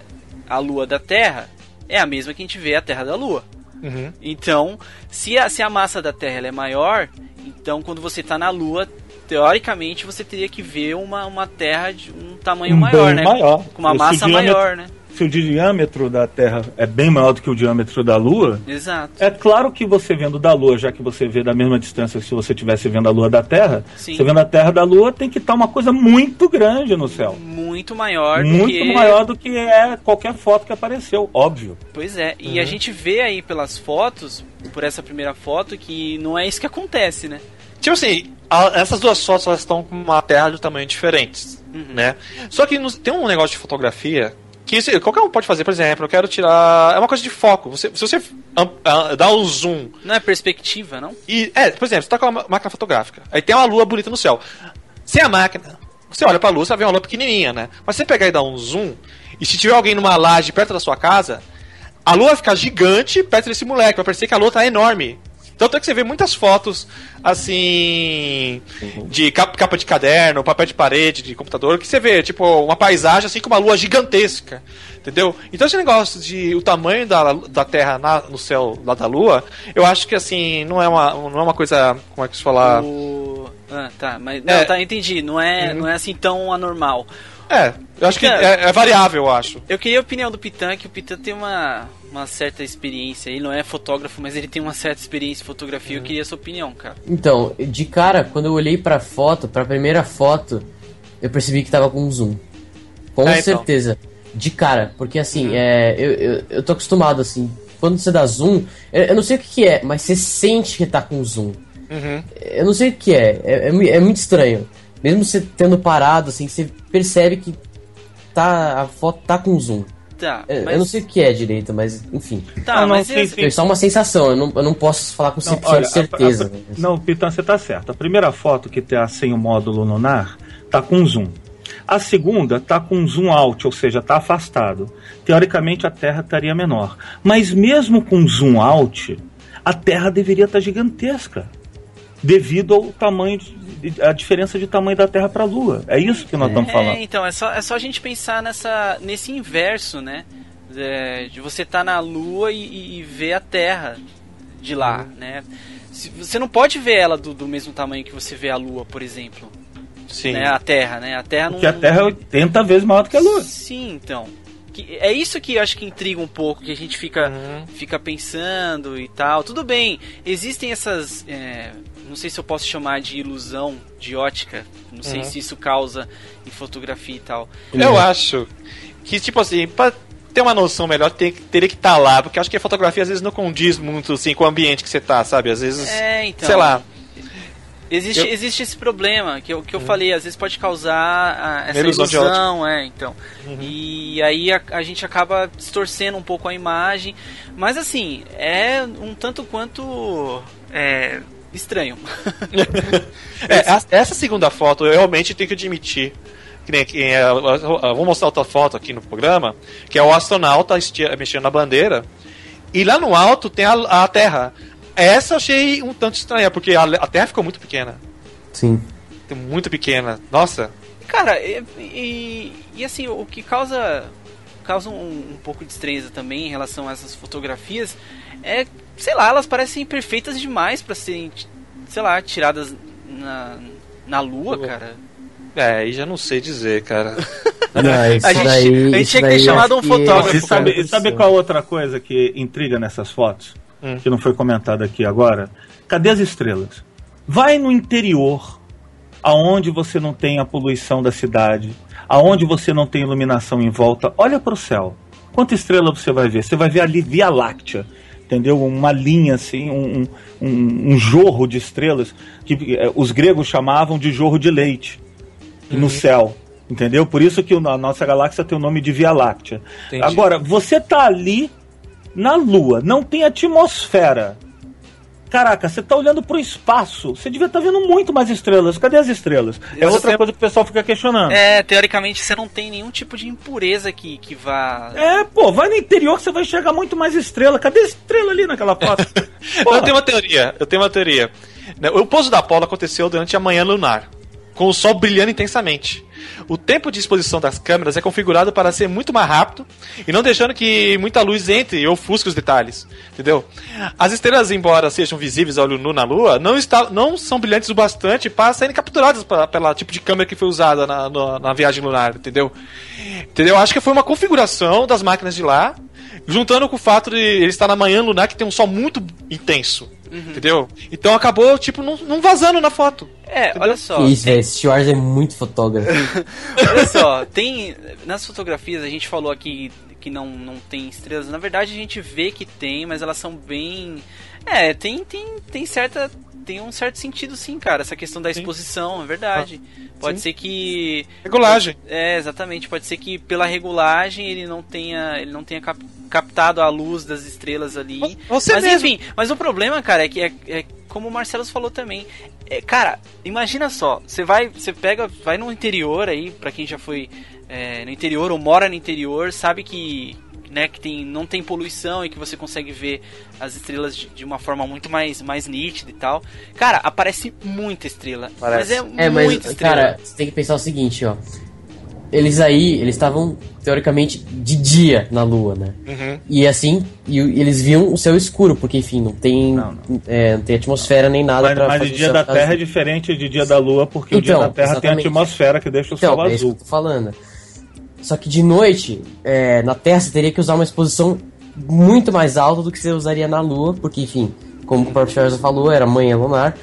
a Lua da Terra é a mesma que a gente vê a Terra da Lua. Uhum. Então, se a, se a massa da Terra é maior, então quando você está na Lua, teoricamente você teria que ver uma, uma Terra de um tamanho um maior, né? Maior. Com uma massa maior, né? Se o diâmetro da Terra é bem maior do que o diâmetro da Lua, Exato. é claro que você vendo da Lua, já que você vê da mesma distância que se você estivesse vendo a Lua da Terra, Sim. você vendo a Terra da Lua tem que estar uma coisa muito grande no céu. Muito maior do muito que... Muito maior do que é qualquer foto que apareceu, óbvio. Pois é, e uhum. a gente vê aí pelas fotos, por essa primeira foto, que não é isso que acontece, né? Tipo assim, a, essas duas fotos elas estão com uma terra de tamanho diferentes, uhum. né? Só que no, tem um negócio de fotografia que isso, qualquer um pode fazer, por exemplo, eu quero tirar. É uma coisa de foco. Você, se você dá um zoom. Não é perspectiva, não? E, é, por exemplo, você tá com uma máquina fotográfica. Aí tem uma lua bonita no céu. Sem a máquina, você olha pra lua, você ver uma lua pequenininha, né? Mas você pegar e dar um zoom, e se tiver alguém numa laje perto da sua casa, a lua vai ficar gigante perto desse moleque. Vai parecer que a lua tá enorme. Tanto é que você vê muitas fotos, assim, uhum. de capa de caderno, papel de parede, de computador, que você vê, tipo, uma paisagem assim com uma lua gigantesca. Entendeu? Então esse negócio de o tamanho da, da Terra na, no céu lá da Lua, eu acho que assim, não é uma, não é uma coisa. Como é que se fala? O... Ah, tá, mas. Não, é. tá, entendi. Não é, uhum. não é assim tão anormal. É, eu acho que é, é, variável, eu acho. Eu queria a opinião do Pitan, que o Pitan tem uma, uma certa experiência. Ele não é fotógrafo, mas ele tem uma certa experiência em fotografia. Uhum. Eu queria a sua opinião, cara. Então, de cara, quando eu olhei pra foto, pra primeira foto, eu percebi que tava com zoom. Com é, certeza. Então. De cara, porque assim, uhum. é, eu, eu, eu tô acostumado assim. Quando você dá zoom, eu, eu, não sei o que, que é, mas você sente que tá com zoom. Uhum. Eu não sei o que é, é, é, é muito estranho mesmo você tendo parado, assim, você percebe que tá, a foto tá com zoom. Tá, eu, mas... eu não sei o que é direito, mas enfim. Tá, não, mas é só uma sensação, eu não, eu não posso falar com 100% olha, de certeza. A, a, não, Pitão, você tá certo. A primeira foto que tá sem o módulo lunar tá com zoom. A segunda tá com zoom out, ou seja, tá afastado. Teoricamente a Terra estaria menor. Mas mesmo com zoom out, a Terra deveria estar tá gigantesca devido ao tamanho a diferença de tamanho da Terra para a Lua. É isso que nós estamos é, falando. Então, é só, é só a gente pensar nessa, nesse inverso, né? É, de você estar tá na Lua e, e, ver a Terra de lá, uhum. né? Você não pode ver ela do, do, mesmo tamanho que você vê a Lua, por exemplo. Sim. Né? A Terra, né? A Terra Porque não... a Terra é 80 vezes maior do que a Lua. Sim, então. É isso que eu acho que intriga um pouco, que a gente fica, uhum. fica pensando e tal. Tudo bem, existem essas. É, não sei se eu posso chamar de ilusão, de ótica. Não sei uhum. se isso causa em fotografia e tal. Eu uhum. acho que, tipo assim, pra ter uma noção melhor, tem, teria que estar tá lá, porque acho que a fotografia às vezes não condiz muito assim, com o ambiente que você tá, sabe? Às vezes. É, então. Sei lá. Existe, eu... existe esse problema que eu, que eu uhum. falei, às vezes pode causar a, essa ilusão, ilusão é, então. Uhum. E aí a, a, gente acaba distorcendo um pouco a imagem, mas assim, é um tanto quanto é, estranho. [LAUGHS] é, essa segunda foto eu realmente tenho que admitir. Que nem, que, é, eu vou mostrar outra foto aqui no programa, que é o astronauta mexendo na bandeira. E lá no alto tem a, a Terra. Essa eu achei um tanto estranha, porque a, a Terra ficou muito pequena. Sim. Muito pequena. Nossa. Cara, e, e, e assim, o que causa causa um, um, pouco de estranheza também em relação a essas fotografias é, sei lá, elas parecem perfeitas demais para serem, sei lá, tiradas na, na lua, cara. É, aí já não sei dizer, cara. [LAUGHS] Não, a gente, daí, a gente tinha que ter chamado um fotógrafo. E sabe, sabe qual outra coisa que intriga nessas fotos? Hum. Que não foi comentado aqui agora? Cadê as estrelas? Vai no interior, aonde você não tem a poluição da cidade, aonde você não tem iluminação em volta, olha para o céu. Quanta estrela você vai ver? Você vai ver ali Via Láctea, entendeu? Uma linha assim, um, um, um jorro de estrelas que eh, os gregos chamavam de jorro de leite uhum. no céu. Entendeu? Por isso que a nossa galáxia tem o nome de Via Láctea. Entendi. Agora, você tá ali na Lua, não tem atmosfera. Caraca, você tá olhando pro espaço. Você devia estar tá vendo muito mais estrelas. Cadê as estrelas? É outra você... coisa que o pessoal fica questionando. É, teoricamente você não tem nenhum tipo de impureza que, que vá. É, pô, vai no interior que você vai enxergar muito mais estrela. Cadê a estrela ali naquela foto? [LAUGHS] eu tenho uma teoria, eu tenho uma teoria. O pouso da Apollo aconteceu durante a manhã lunar com o sol brilhando intensamente. O tempo de exposição das câmeras é configurado para ser muito mais rápido e não deixando que muita luz entre e ofusque os detalhes, entendeu? As estrelas, embora sejam visíveis ao olho nu na Lua, não, está, não são brilhantes o bastante para serem capturadas pela tipo de câmera que foi usada na, na, na viagem lunar, entendeu? Entendeu? Acho que foi uma configuração das máquinas de lá, juntando com o fato de ele estar na manhã lunar que tem um sol muito intenso. Uhum. Entendeu? Então acabou, tipo, não, não vazando na foto. É, entendeu? olha só. Isso, velho. Schwarz é muito fotógrafo. [LAUGHS] olha só, tem. Nas fotografias a gente falou aqui que não, não tem estrelas. Na verdade a gente vê que tem, mas elas são bem. É, tem, tem, tem certa tem um certo sentido sim, cara, essa questão da exposição, sim. é verdade. Ah, pode sim. ser que regulagem. É, exatamente, pode ser que pela regulagem ele não tenha, ele não tenha cap, captado a luz das estrelas ali. Você mas mesmo. enfim, mas o problema, cara, é que é, é como o Marcelo falou também. É, cara, imagina só, você vai, você pega, vai no interior aí, para quem já foi é, no interior ou mora no interior, sabe que né, que tem, não tem poluição e que você consegue ver as estrelas de, de, uma forma muito mais, mais nítida e tal. Cara, aparece muita estrela. Parece. Mas é, é mas, estrela. Cara, você tem que pensar o seguinte, ó. Eles aí, eles estavam teoricamente de dia na Lua, né? Uhum. E assim, e, eles viam o céu escuro, porque enfim, não tem, não, não. É, não tem atmosfera nem nada. Mas, mas o dia da Terra é diferente de dia da Lua, porque então, o dia então, da Terra exatamente. tem atmosfera que deixa o então, céu é azul. Isso que eu tô falando. Só que de noite, é, na Terra você teria que usar uma exposição muito mais alta do que você usaria na Lua, porque, enfim, como o próprio Charles falou, era manhã lunar.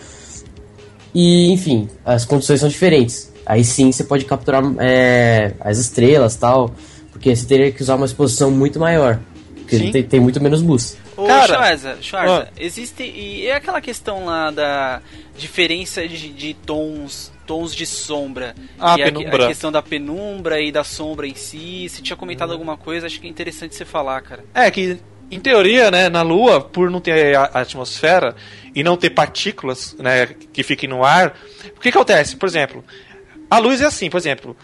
E, enfim, as condições são diferentes. Aí sim você pode capturar é, as estrelas tal, porque você teria que usar uma exposição muito maior. Porque tem, tem, muito menos luz. Ô, Cara, Schwarza, existe. E é aquela questão lá da diferença de, de tons tons de sombra. Ah, e a, a, questão da penumbra e da sombra em si. Se tinha comentado hum. alguma coisa, acho que é interessante você falar, cara. É, que em teoria, né, na Lua, por não ter a atmosfera e não ter partículas, né, que fiquem no ar, o que, acontece? Por exemplo, a luz é assim, por exemplo,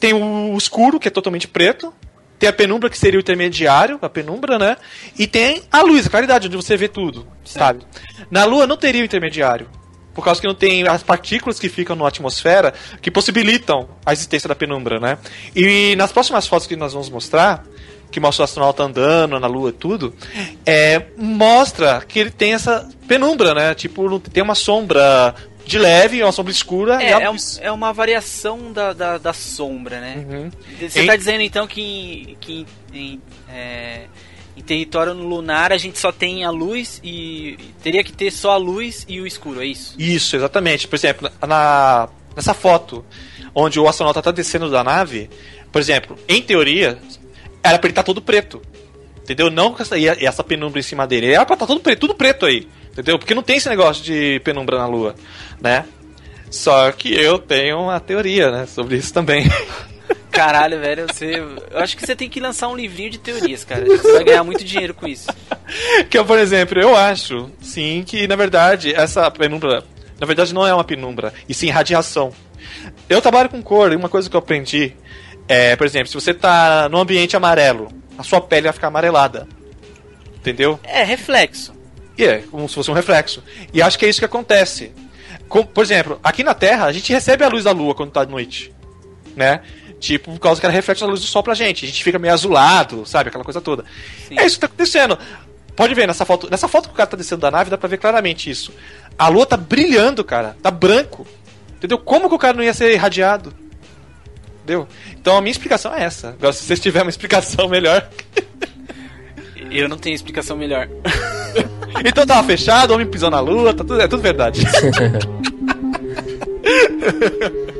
tem o escuro, que é totalmente preto, tem a penumbra, que seria o intermediário, a penumbra, né, e tem a luz, a claridade, onde você vê tudo, sabe? Na Lua não teria o intermediário. Por causa que não tem as partículas que ficam na atmosfera que possibilitam a existência da penumbra, né? E nas próximas fotos que nós vamos mostrar, que mostra o astronauta andando na Lua e tudo, é, mostra que ele tem essa penumbra, né? Tipo, tem uma sombra de leve, uma sombra escura. É, é, um, é, uma variação da, da, da sombra, né? Uhum. Você está dizendo então que, que em, é, em território lunar a gente só tem a luz e teria que ter só a luz e o escuro, é isso? Isso, exatamente. Por exemplo, na, nessa foto onde o astronauta está descendo da nave, por exemplo, em teoria, era para ele estar tá todo preto. Entendeu? Não com essa, essa penumbra em cima dele. Era pra estar tá todo preto, tudo preto aí. Entendeu? Porque não tem esse negócio de penumbra na Lua, né? Só que eu tenho uma teoria, né, sobre isso também. [LAUGHS] Caralho, velho, você. Eu acho que você tem que lançar um livrinho de teorias, cara. Você vai ganhar muito dinheiro com isso. Que eu, por exemplo, eu acho, sim, que na verdade essa penumbra. Na verdade não é uma penumbra, e sim radiação. Eu trabalho com cor, e uma coisa que eu aprendi é, por exemplo, se você tá num ambiente amarelo, a sua pele vai ficar amarelada. Entendeu? É, reflexo. E é, como se fosse um reflexo. E acho que é isso que acontece. Com, por exemplo, aqui na Terra, a gente recebe a luz da Lua quando tá de noite. Né? Tipo, por causa que ela reflete a luz do sol pra gente. A gente fica meio azulado, sabe? Aquela coisa toda. Sim. É isso que tá acontecendo. Pode ver nessa foto. Nessa foto que o cara tá descendo da nave, dá pra ver claramente isso. A lua tá brilhando, cara. Tá branco. Entendeu? Como que o cara não ia ser irradiado? Entendeu? Então a minha explicação é essa. Agora, se vocês tiverem uma explicação melhor. [LAUGHS] Eu não tenho explicação melhor. [LAUGHS] então tava fechado, homem pisou na lua, tá tudo, é tudo verdade. [LAUGHS]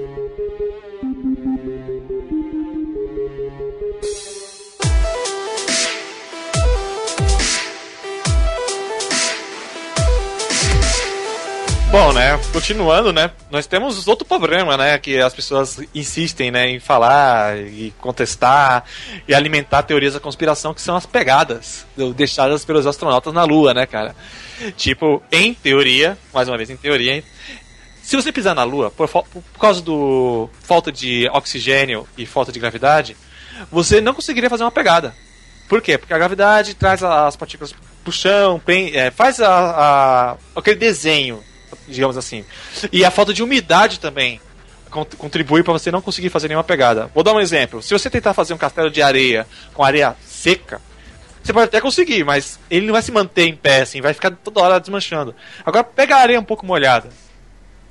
Bom, né, continuando, né, nós temos outro problema, né, que as pessoas insistem, né, em falar e contestar e alimentar teorias da conspiração, que são as pegadas deixadas pelos astronautas na Lua, né, cara. Tipo, em teoria, mais uma vez em teoria, se você pisar na Lua, por, por causa do falta de oxigênio e falta de gravidade, você não conseguiria fazer uma pegada. Por quê? Porque a gravidade traz as partículas pro chão, é, faz a, a, aquele desenho digamos assim. E a falta de umidade também contribui para você não conseguir fazer nenhuma pegada. Vou dar um exemplo. Se você tentar fazer um castelo de areia com areia seca, você pode até conseguir, mas ele não vai se manter em pé, assim, vai ficar toda hora desmanchando. Agora, pega a areia um pouco molhada.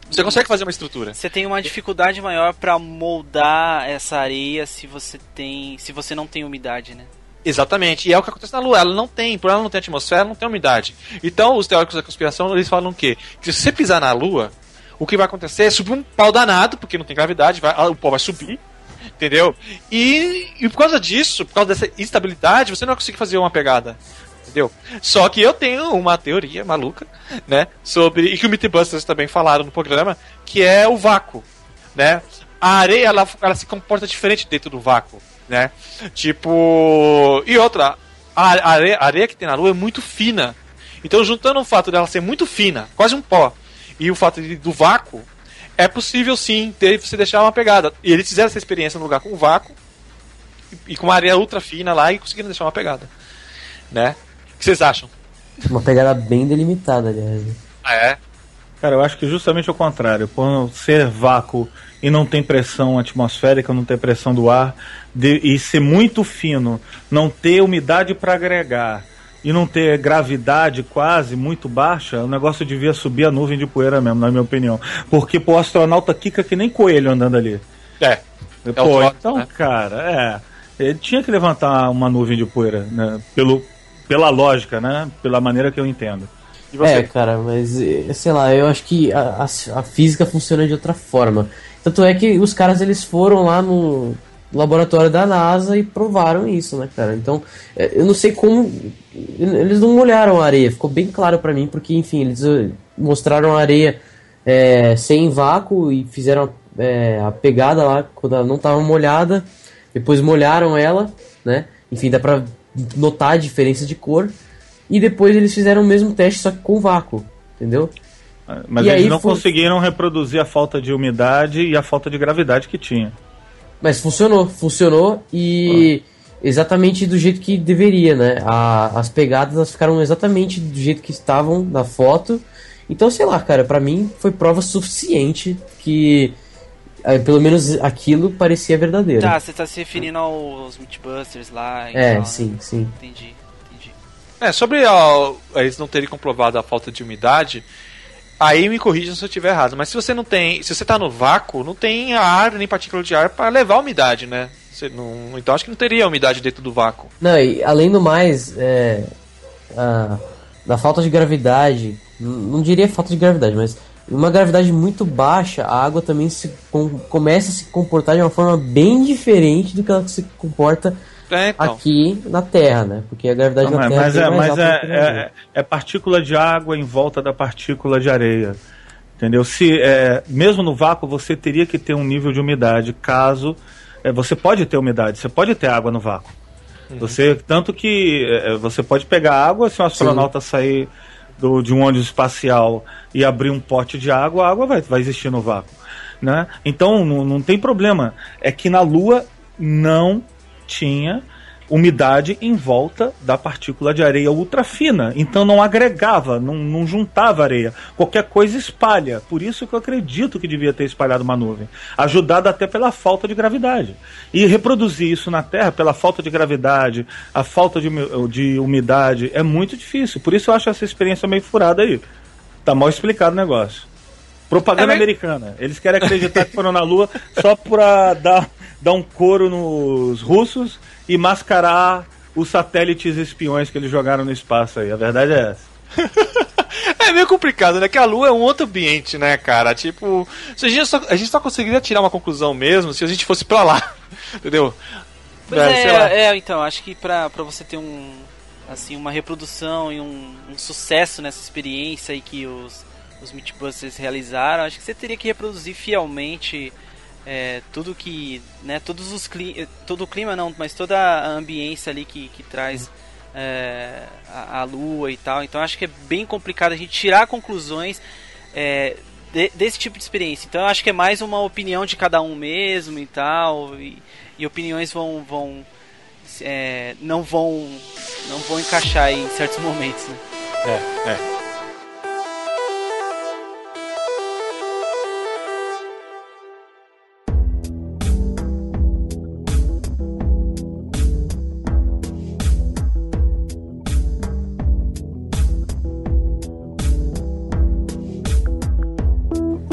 Você consegue fazer uma estrutura. Você tem uma dificuldade maior para moldar essa areia se você tem, se você não tem umidade, né? Exatamente, e é o que acontece na Lua. Ela não tem, por ela não tem atmosfera, não tem umidade. Então, os teóricos da conspiração eles falam que, que se você pisar na Lua, o que vai acontecer é subir um pau danado, porque não tem gravidade, vai, o pau vai subir, entendeu? E, e por causa disso, por causa dessa instabilidade, você não vai conseguir fazer uma pegada. Entendeu? Só que eu tenho uma teoria maluca, né? Sobre. E que o Mythbusters também falaram no programa, que é o vácuo. Né? A areia ela, ela se comporta diferente dentro do vácuo né? Tipo. E outra, a areia, a areia que tem na Lua é muito fina. Então, juntando o fato dela ser muito fina, quase um pó, e o fato de, do vácuo, é possível sim ter, você deixar uma pegada. E eles fizeram essa experiência no lugar com vácuo e, e com uma areia ultra fina lá e conseguiram deixar uma pegada. Né? O que vocês acham? Uma pegada bem delimitada, aliás. Ah, é? Cara, eu acho que justamente o contrário. Por ser vácuo e não tem pressão atmosférica, não tem pressão do ar, de, e ser muito fino, não ter umidade para agregar e não ter gravidade quase muito baixa, o negócio devia subir a nuvem de poeira mesmo, na minha opinião. Porque pô, o astronauta quica que nem coelho andando ali. É. é pô, então, né? cara, é. Ele tinha que levantar uma nuvem de poeira, né? Pelo, pela lógica, né? Pela maneira que eu entendo. É, cara, mas eh, sei lá, eu acho que a, a, a física funciona de outra forma. Tanto é que os caras eles foram lá no laboratório da NASA e provaram isso, né, cara? Então, é, eu não sei como. Eles não molharam a areia, ficou bem claro para mim, porque, enfim, eles eh, mostraram a areia é, sem vácuo e fizeram é, a pegada lá quando ela não estava molhada, depois molharam ela, né? Enfim, dá pra notar a diferença de cor. E depois eles fizeram o mesmo teste, só que com vácuo, entendeu? Mas e eles não foi... conseguiram reproduzir a falta de umidade e a falta de gravidade que tinha. Mas funcionou, funcionou e ah. exatamente do jeito que deveria, né? A, as pegadas elas ficaram exatamente do jeito que estavam na foto. Então, sei lá, cara, para mim foi prova suficiente que é, pelo menos aquilo parecia verdadeiro. Tá, você tá se referindo aos Mythbusters lá. É, tal, sim, né? sim. Entendi, entendi. É, sobre ó, eles não terem comprovado a falta de umidade, Aí me corrija se eu estiver errado. Mas se você não tem. Se você está no vácuo, não tem ar nem partícula de ar para levar a umidade, né? Não, então acho que não teria umidade dentro do vácuo. Não, e além do mais, é, a, da falta de gravidade, não, diria falta de gravidade, mas uma gravidade muito baixa, a água também se com, começa a se comportar de uma forma bem diferente do que ela se comporta é, então. aqui na Terra, né? Porque a gravidade não, na Terra mas é, mas é, é, é, partícula de água em volta da partícula de areia. Entendeu? Se é, mesmo no vácuo você teria que ter um nível de umidade, caso é, você pode ter umidade, você pode ter água no vácuo. Uhum. Você tanto que é, você pode pegar água se um astronauta Sim. sair do, de um ônibus espacial e abrir um pote de água, a água vai, vai existir no vácuo. Né? Então não, não tem problema. É que na Lua não tinha umidade em volta da partícula de areia ultra fina. Então não agregava, não, não, juntava areia. Qualquer coisa espalha. Por isso que eu acredito que devia ter espalhado uma nuvem. Ajudado até pela falta de gravidade. E reproduzir isso na Terra pela falta de gravidade, a falta de, de umidade, é muito difícil. Por isso eu acho essa experiência meio furada aí. Tá mal explicado o negócio. Propaganda é americana. Eles querem acreditar que foram na Lua só pra dar dar um couro nos russos e mascarar os satélites espiões que eles jogaram no espaço aí. A verdade é essa. [LAUGHS] é meio complicado, né? Que a Lua é um outro ambiente, né, cara? Tipo, a gente, só, a gente só conseguiria tirar uma conclusão mesmo se a gente fosse pra lá. [LAUGHS] Entendeu? Pois é, é, é, então, acho que pra, pra você ter um. Assim, uma reprodução e um, um sucesso nessa experiência aí que os os Mythbusters realizaram, acho que você teria que reproduzir fielmente é, tudo que, né, todos os cli todo o clima não, mas toda a ambiência ali que, que traz é, a, a, lua e tal. Então acho que é bem complicado a gente tirar conclusões é, de, desse tipo de experiência. Então acho que é mais uma opinião de cada um mesmo e tal, e, e opiniões vão, vão é, não vão não vão encaixar em certos momentos. Né? É, é.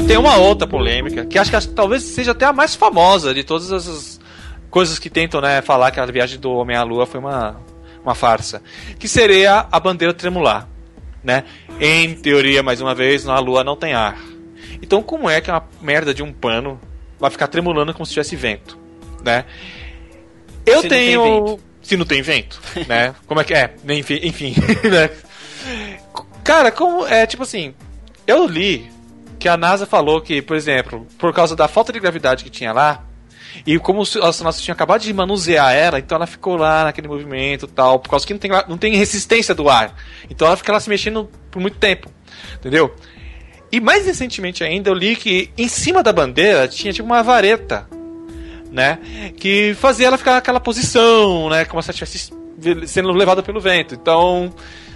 Tem uma outra polêmica, que acho que talvez seja até a mais famosa de todas essas coisas que tentam né, falar que a viagem do Homem à Lua foi uma, uma farsa. Que seria a bandeira tremular. Né? Em teoria, mais uma vez, na Lua não tem ar. Então, como é que uma merda de um pano vai ficar tremulando como se tivesse vento? Né? Eu se tenho. Não se não tem vento, né? [LAUGHS] Como é que é? Enfim, enfim [LAUGHS] né? Cara, como é tipo assim, eu li que a NASA falou que, por exemplo, por causa da falta de gravidade que tinha lá, e como os astronautas tinham acabado de manusear ela, então ela ficou lá naquele movimento tal, por causa que não tem, não tem resistência do ar. Então ela fica lá se mexendo por muito tempo. Entendeu? E mais recentemente ainda eu li que em cima da bandeira tinha tipo uma vareta, né? Que fazia ela ficar naquela posição, né? Como se ela estivesse sendo levada pelo vento. Então,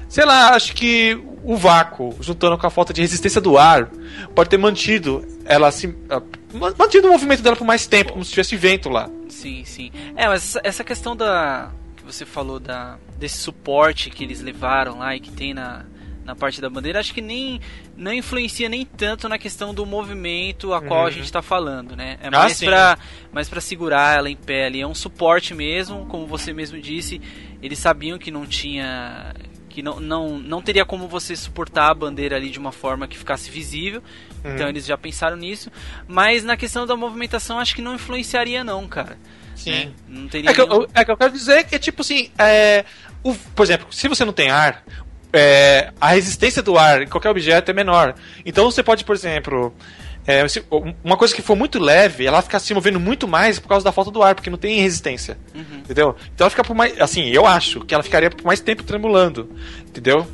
sei lá, acho que o vácuo, juntando com a falta de resistência do ar, pode ter mantido ela assim. mantido o movimento dela por mais tempo, como se tivesse vento lá. Sim, sim. É, mas essa questão da. que você falou da, desse suporte que eles levaram lá e que tem na, na parte da bandeira, acho que nem não influencia nem tanto na questão do movimento a qual a uhum. gente está falando, né? É ah, mais ah, para mais para segurar ela em pé ali, é um suporte mesmo, como você mesmo disse, eles sabiam que não tinha que não, não, não teria como você suportar a bandeira ali de uma forma que ficasse visível. Uhum. Então eles já pensaram nisso. Mas na questão da movimentação, acho que não influenciaria, não, cara. Sim. Né? Não teria é, que eu, é que eu quero dizer que, tipo assim, é, o, por exemplo, se você não tem ar, é, a resistência do ar em qualquer objeto é menor. Então você pode, por exemplo, é, uma coisa que for muito leve, ela fica se movendo muito mais por causa da falta do ar, porque não tem resistência. Uhum. Entendeu? Então ela fica por mais. Assim, eu acho que ela ficaria por mais tempo tremulando. Entendeu?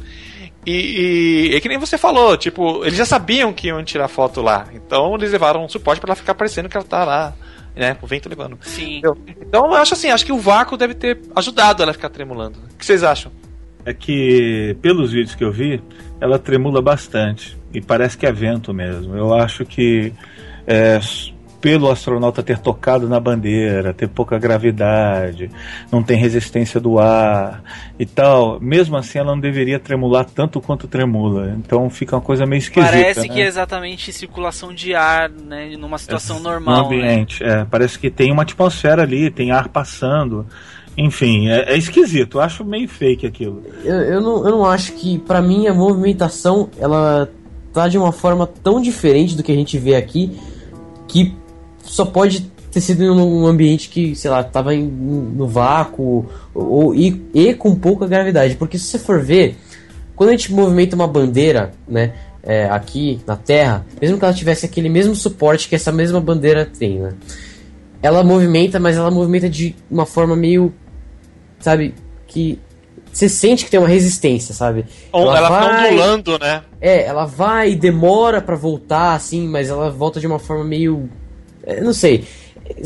E, e, é que nem você falou, tipo, eles já sabiam que iam tirar foto lá. Então eles levaram um suporte para ela ficar parecendo que ela tá lá, né? O vento levando. Sim. Entendeu? Então eu acho assim, acho que o vácuo deve ter ajudado ela a ficar tremulando. O que vocês acham? É que, pelos vídeos que eu vi, ela tremula bastante. E parece que é vento mesmo. Eu acho que é, pelo astronauta ter tocado na bandeira, ter pouca gravidade, não tem resistência do ar e tal, mesmo assim ela não deveria tremular tanto quanto tremula. Então fica uma coisa meio esquisita. Parece né? que é exatamente circulação de ar, né, numa situação é, normal. No ambiente, né? é, parece que tem uma atmosfera ali, tem ar passando. Enfim, é, é, esquisito. Eu acho meio fake aquilo. Eu, eu, não, eu não acho que, para mim, a movimentação ela tá de uma forma tão diferente do que a gente vê aqui que só pode ter sido em um ambiente que, sei lá, tava em, no vácuo ou, e, e com pouca gravidade. Porque se você for ver, quando a gente movimenta uma bandeira, né, é, aqui na Terra, mesmo que ela tivesse aquele mesmo suporte que essa mesma bandeira tem, né, ela movimenta, mas ela movimenta de uma forma meio sabe? Que você sente que tem uma resistência, sabe? Ou ela, ela vai, ondulando, né? É, ela vai e demora para voltar, assim, mas ela volta de uma forma meio. É, não sei.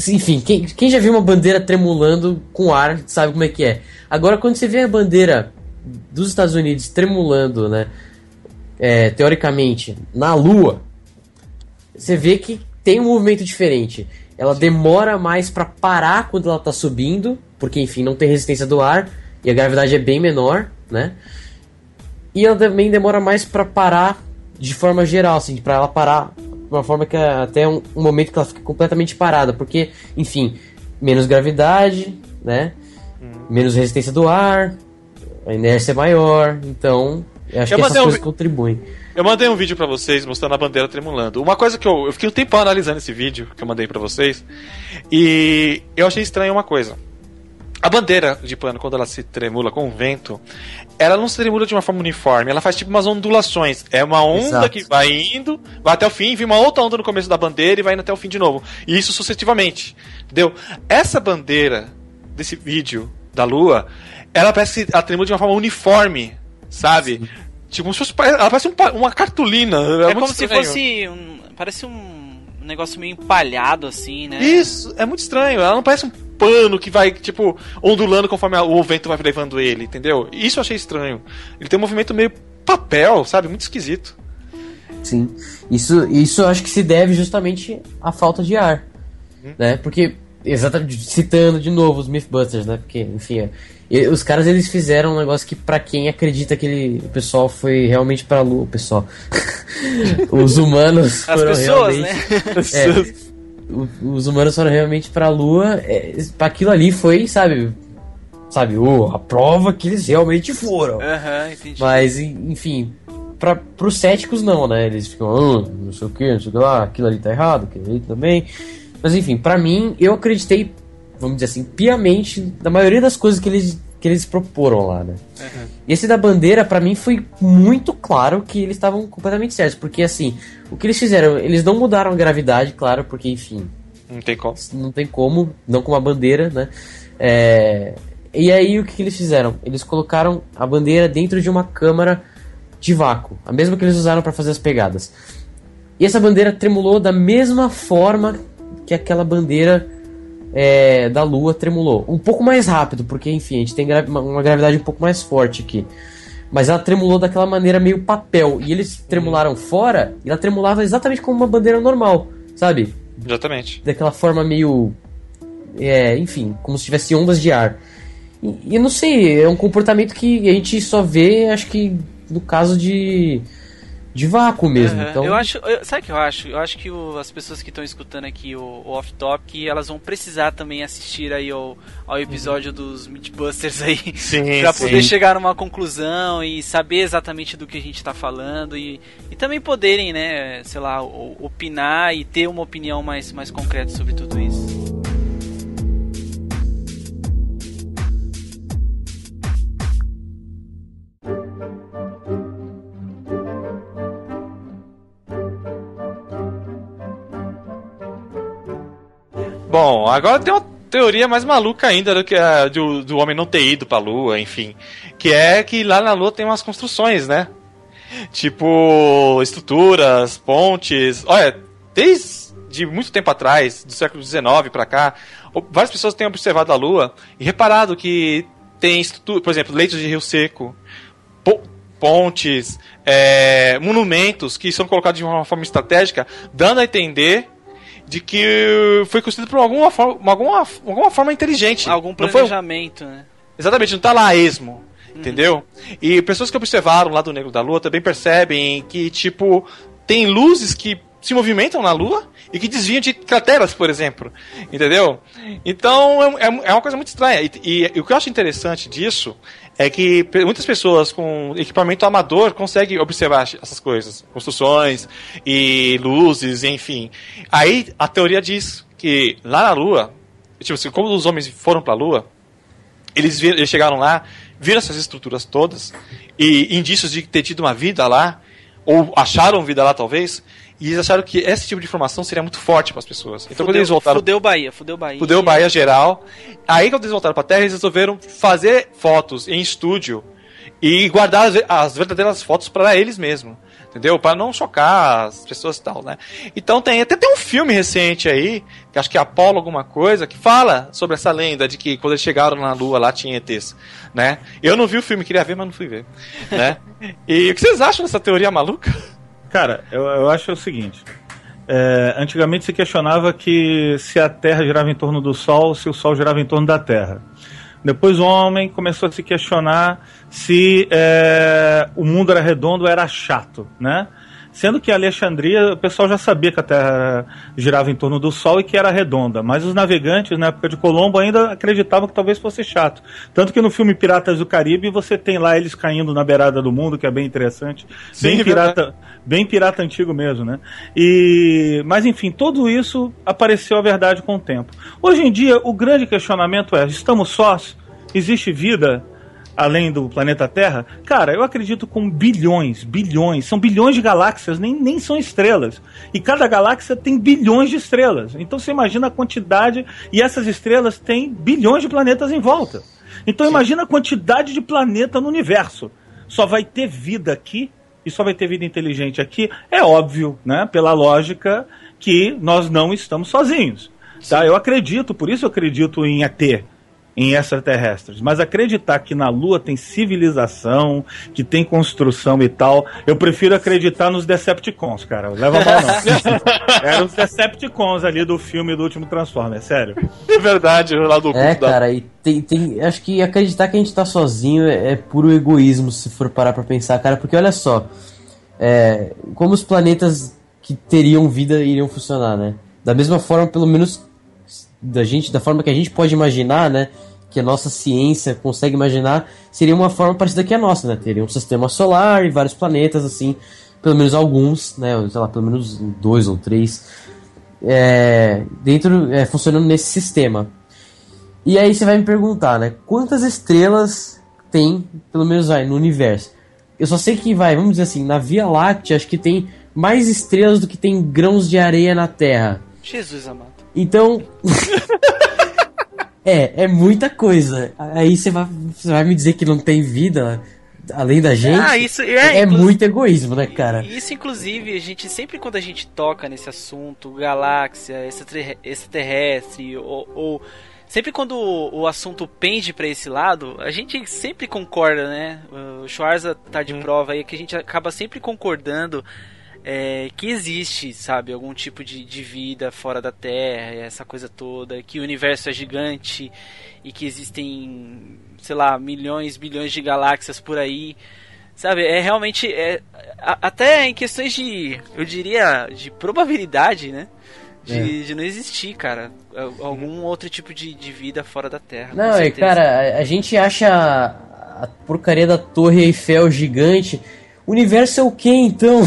Enfim, quem, quem já viu uma bandeira tremulando com ar sabe como é que é. Agora, quando você vê a bandeira dos Estados Unidos tremulando, né? É, teoricamente, na Lua, você vê que tem um movimento diferente. Ela demora mais para parar quando ela tá subindo porque enfim, não tem resistência do ar e a gravidade é bem menor, né? E ela também demora mais para parar de forma geral, assim, para ela parar de uma forma que é até um, um, momento que ela fica completamente parada, porque, enfim, menos gravidade, né? Hum. Menos resistência do ar, a inércia é maior, então eu acho eu que essas coisas um... contribuem. Eu mandei um vídeo para vocês mostrando a bandeira tremulando. Uma coisa que eu, eu fiquei um tempo analisando esse vídeo que eu mandei para vocês e eu achei estranho uma coisa A bandeira de pano, quando ela se tremula com o vento, ela não se tremula de uma forma uniforme, ela faz tipo umas ondulações. É uma onda Exato. que vai indo, vai até o fim, vem uma outra onda no começo da bandeira e vai indo até o fim de novo. E isso sucessivamente. Entendeu? Essa bandeira desse vídeo da Lua, ela parece que ela tremula de uma forma uniforme, sabe? Tipo, se fosse, ela parece um uma cartolina. É, muito como se estranho. fosse. Um, parece um negócio meio empalhado, assim, né? Isso, é muito estranho. Ela não parece um pano que vai, tipo, ondulando conforme a- o vento vai levando ele, entendeu? Isso eu achei estranho. Ele tem um movimento meio papel, sabe? Muito esquisito. Sim. Isso, isso eu acho que se deve justamente à falta de ar. Né? Porque, exatamente, citando de novo os Mythbusters, né? Porque, enfim, é, os caras eles fizeram um negócio que, pra quem acredita que ele, o pessoal foi realmente pra lua, o pessoal. [LAUGHS] os humanos As foram pessoas, realmente. né? [LAUGHS] É, o- os humanos foram realmente pra lua. É, aquilo ali foi, sabe? Sabe, o, a prova que eles realmente foram. Mas, en- enfim, pra, pros céticos não, né? Eles ficam, ah, não sei o que, não sei o que lá, aquilo ali tá errado, aquilo ali também. Mas enfim, pra mim, eu acreditei, vamos dizer assim, piamente na maioria das coisas que eles, que eles proporam lá, né? E esse da bandeira, pra mim, foi muito claro que eles estavam completamente certos. Porque, assim, o que eles fizeram, eles não mudaram a gravidade, claro, porque, enfim, Não tem como. não tem como, não com uma bandeira, né? É, E aí o que, que eles fizeram? Eles colocaram a bandeira dentro de uma câmara de vácuo, a mesma que eles usaram para fazer as pegadas. E essa bandeira tremulou da mesma forma que aquela bandeira é, da Lua tremulou. Um pouco mais rápido, porque enfim, a gente tem gra- uma- gravidade um pouco mais forte aqui. Mas ela tremulou daquela maneira meio papel. E eles tremularam fora, e ela tremulava exatamente como uma bandeira normal, sabe? Exatamente. daquela forma meio. É, enfim, como se tivesse ondas de ar. E, e eu não sei, é um comportamento que a gente só vê, acho que no caso de. De vácuo mesmo. Aham. Então, Eu acho, eu- sabe o que eu acho? Eu acho que o- as pessoas que estão escutando aqui o, o Off Topic, elas vão precisar também assistir aí ao, ao episódio dos Mythbusters aí, Sim, [LAUGHS] pra poder sim. chegar numa conclusão e saber exatamente do que a gente tá falando e, e também poderem, né, sei lá, opinar e ter uma opinião mais, mais concreta sobre tudo isso. Bom, agora tem uma teoria mais maluca ainda do que a do, do homem não ter ido pra lua, enfim. Que é que lá na lua tem umas construções, né? Tipo, estruturas, pontes. Olha, desde muito tempo atrás, do século XIX pra cá, várias pessoas têm observado a lua e reparado que tem estrutura, por exemplo, leitos de rio seco, po- pontes, é, monumentos que são colocados de uma forma estratégica, dando a entender de que foi construído por alguma forma, alguma, alguma forma inteligente. Algum Não foi- planejamento, né? Exatamente, não tá lá esmo. Entendeu? E pessoas que observaram lá do Negro da Lua também percebem que, tipo, tem luzes que se movimentam na Lua e que desviam de crateras, por exemplo. Entendeu? Então é, é- é uma coisa muito estranha. E, e- e o que eu acho interessante disso é que muitas pessoas com equipamento amador conseguem observar essas coisas, construções e luzes, enfim. Aí a teoria diz que lá na Lua, tipo assim, como os homens foram para a Lua, eles, eles chegaram lá, viram essas estruturas todas e indícios de ter tido uma vida lá, ou acharam vida lá talvez, e eles acharam que esse tipo de informação seria muito forte para as pessoas. Então quando eles voltaram fudeu Bahia, fudeu Bahia. Fudeu Bahia geral. Aí quando eles voltaram pra Terra, eles resolveram fazer fotos em estúdio e guardar as, as verdadeiras fotos para eles mesmos. Entendeu? Para não chocar as pessoas e tal, né? Então tem até tem um filme recente aí, que acho que é Apolo alguma coisa, que fala sobre essa lenda de que quando eles chegaram na Lua lá tinha ETs, né? Eu não vi o filme, queria ver, mas não fui ver, né? [LAUGHS] E o que vocês acham dessa teoria maluca? Cara, eu, eu acho o seguinte. é, antigamente se questionava que se a Terra girava em torno do Sol, se o Sol girava em torno da Terra. Depois o homem começou a se questionar se é, o mundo era redondo ou era chato, né? Sendo que Alexandria, o pessoal já sabia que a Terra girava em torno do Sol e que era redonda, mas os navegantes na época de Colombo ainda acreditavam que talvez fosse chato. Tanto que no filme Piratas do Caribe você tem lá eles caindo na beirada do mundo, que é bem interessante. Sim, bem é pirata, bem pirata antigo mesmo, né? E, mas enfim, tudo isso apareceu a verdade com o tempo. Hoje em dia, o grande questionamento é: estamos sós? Existe vida? Além do planeta Terra? Cara, eu acredito com bilhões, bilhões, são bilhões de galáxias, nem, nem são estrelas. E cada galáxia tem bilhões de estrelas. Então você imagina a quantidade, e essas estrelas têm bilhões de planetas em volta. Então Sim. imagina a quantidade de planeta no universo. Só vai ter vida aqui e só vai ter vida inteligente aqui. É óbvio, né, pela lógica, que nós não estamos sozinhos. Tá? Eu acredito, por isso eu acredito em ET em extraterrestres. Mas acreditar que na Lua tem civilização, que tem construção e tal, eu prefiro acreditar nos Decepticons, cara. Leva mal não. [LAUGHS] Eram os Decepticons ali do filme do último Transformer, sério. É verdade, lá do É, cara, e tem, tem. Acho que acreditar que a gente tá sozinho é, é puro egoísmo, se for parar pra pensar, cara, porque olha só. É, como os planetas que teriam vida iriam funcionar, né? Da mesma forma, pelo menos da gente, da forma que a gente pode imaginar, né? Que a nossa ciência consegue imaginar, seria uma forma parecida que a nossa, né? Teria um sistema solar e vários planetas, assim, pelo menos alguns, né? Sei lá, pelo menos dois ou três, é, dentro, é, funcionando nesse sistema. E aí você vai me perguntar, né? Quantas estrelas tem, pelo menos vai, no universo? Eu só sei que vai, vamos dizer assim, na Via Láctea, acho que tem mais estrelas do que tem grãos de areia na Terra. Jesus amado. Então. [LAUGHS] é, é muita coisa. Aí você vai, você vai me dizer que não tem vida além da gente. Ah, isso é, é muito egoísmo, né, cara? Isso, inclusive, a gente sempre quando a gente toca nesse assunto, galáxia, extraterrestre, ou, ou sempre quando o, o assunto pende para esse lado, a gente sempre concorda, né? O Schwarza tá de hum. prova aí que a gente acaba sempre concordando é, que existe, sabe, algum tipo de, de vida fora da Terra, essa coisa toda, que o universo é gigante e que existem, sei lá, milhões, bilhões de galáxias por aí. Sabe, é realmente. É, até em questões de. Eu diria. de probabilidade, né? De, é. de não existir, cara. Algum outro tipo de, de vida fora da Terra. Não, é, cara, a, a gente acha a porcaria da Torre Eiffel gigante universo é o que então?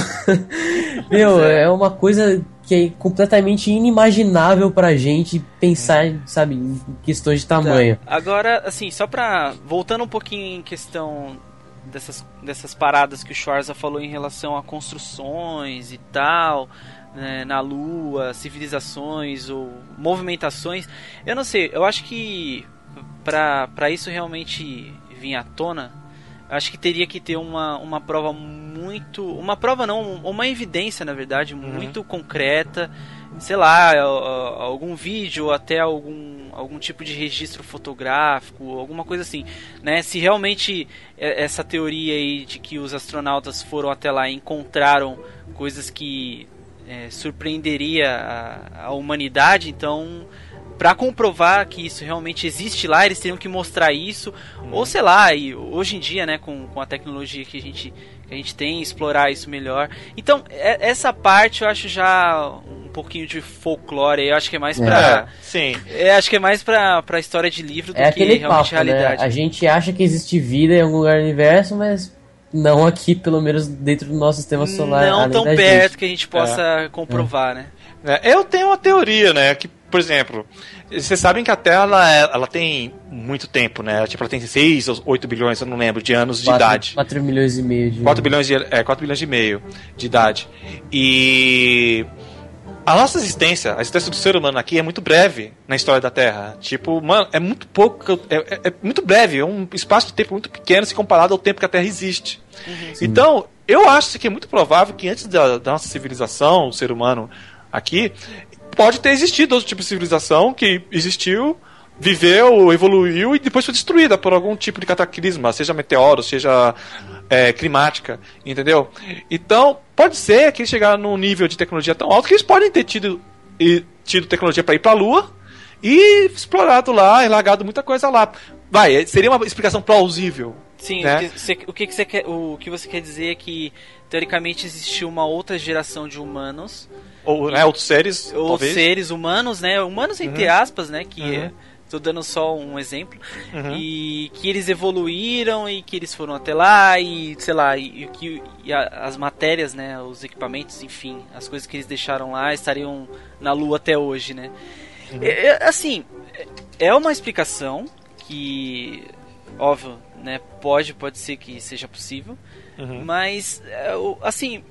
[LAUGHS] Meu, é. é uma coisa que é completamente inimaginável pra gente pensar, sabe, em questões de tamanho. Tá. Agora, assim, só pra. Voltando um pouquinho em questão dessas, dessas paradas que o Schwarza falou em relação a construções e tal. Né, na Lua, civilizações ou movimentações. Eu não sei, eu acho que para isso realmente vir à tona, acho que teria que ter uma, uma prova muito. Uma prova não, uma evidência, na verdade, uhum. muito concreta. Sei lá, algum vídeo ou até algum, algum tipo de registro fotográfico, alguma coisa assim. Né? Se realmente essa teoria aí de que os astronautas foram até lá e encontraram coisas que é, surpreenderia a, a humanidade, então para comprovar que isso realmente existe lá, eles teriam que mostrar isso, hum. ou sei lá, e hoje em dia, né, com, com a tecnologia que a gente que a gente tem, explorar isso melhor. Então, é, essa parte eu acho já um pouquinho de folclore, eu acho que é mais pra. É, sim. É, acho que é mais pra, pra história de livro do é que realmente papo, né? realidade. Né? A gente acha que existe vida em algum lugar do universo, mas não aqui, pelo menos dentro do nosso sistema solar. Não tão perto gente. que a gente possa é. comprovar, né? É, eu tenho uma teoria, né? Que por exemplo, vocês sabem que a Terra ela, é, ela tem muito tempo, né? Tipo, ela tem 6 ou 8 bilhões, eu não lembro, de anos 4, de idade. 4 milhões e meio de 4 bilhões, de, é, 4 bilhões e meio de idade. E a nossa existência, a existência do ser humano aqui é muito breve na história da Terra. Tipo, mano, é muito pouco, é, é, é muito breve, é um espaço de tempo muito pequeno se comparado ao tempo que a Terra existe. Uhum. Então, eu acho que é muito provável que antes da, da nossa civilização, o ser humano aqui, pode ter existido outro tipo de civilização que existiu, viveu, evoluiu e depois foi destruída por algum tipo de cataclisma, seja meteoro, seja é, climática, entendeu? Então, pode ser que eles chegaram num nível de tecnologia tão alto que eles podem ter tido, tido tecnologia para ir para a Lua e explorado lá e largado muita coisa lá. Vai, seria uma explicação plausível Sim, né? o, que você, o, que você quer, o que você quer dizer é que teoricamente existiu uma outra geração de humanos ou né, outros seres, ou talvez. seres humanos, né? Humanos entre Uhum. aspas, né? Que Uhum. é- tô dando só um exemplo Uhum. e que eles evoluíram e que eles foram até lá e sei lá e, que as matérias, né? Os equipamentos, enfim, as coisas que eles deixaram lá estariam na Lua até hoje, né? Uhum. É- é- assim, é uma explicação que óbvio, né? Pode, pode ser que seja possível. Uhum. Mas, é, assim,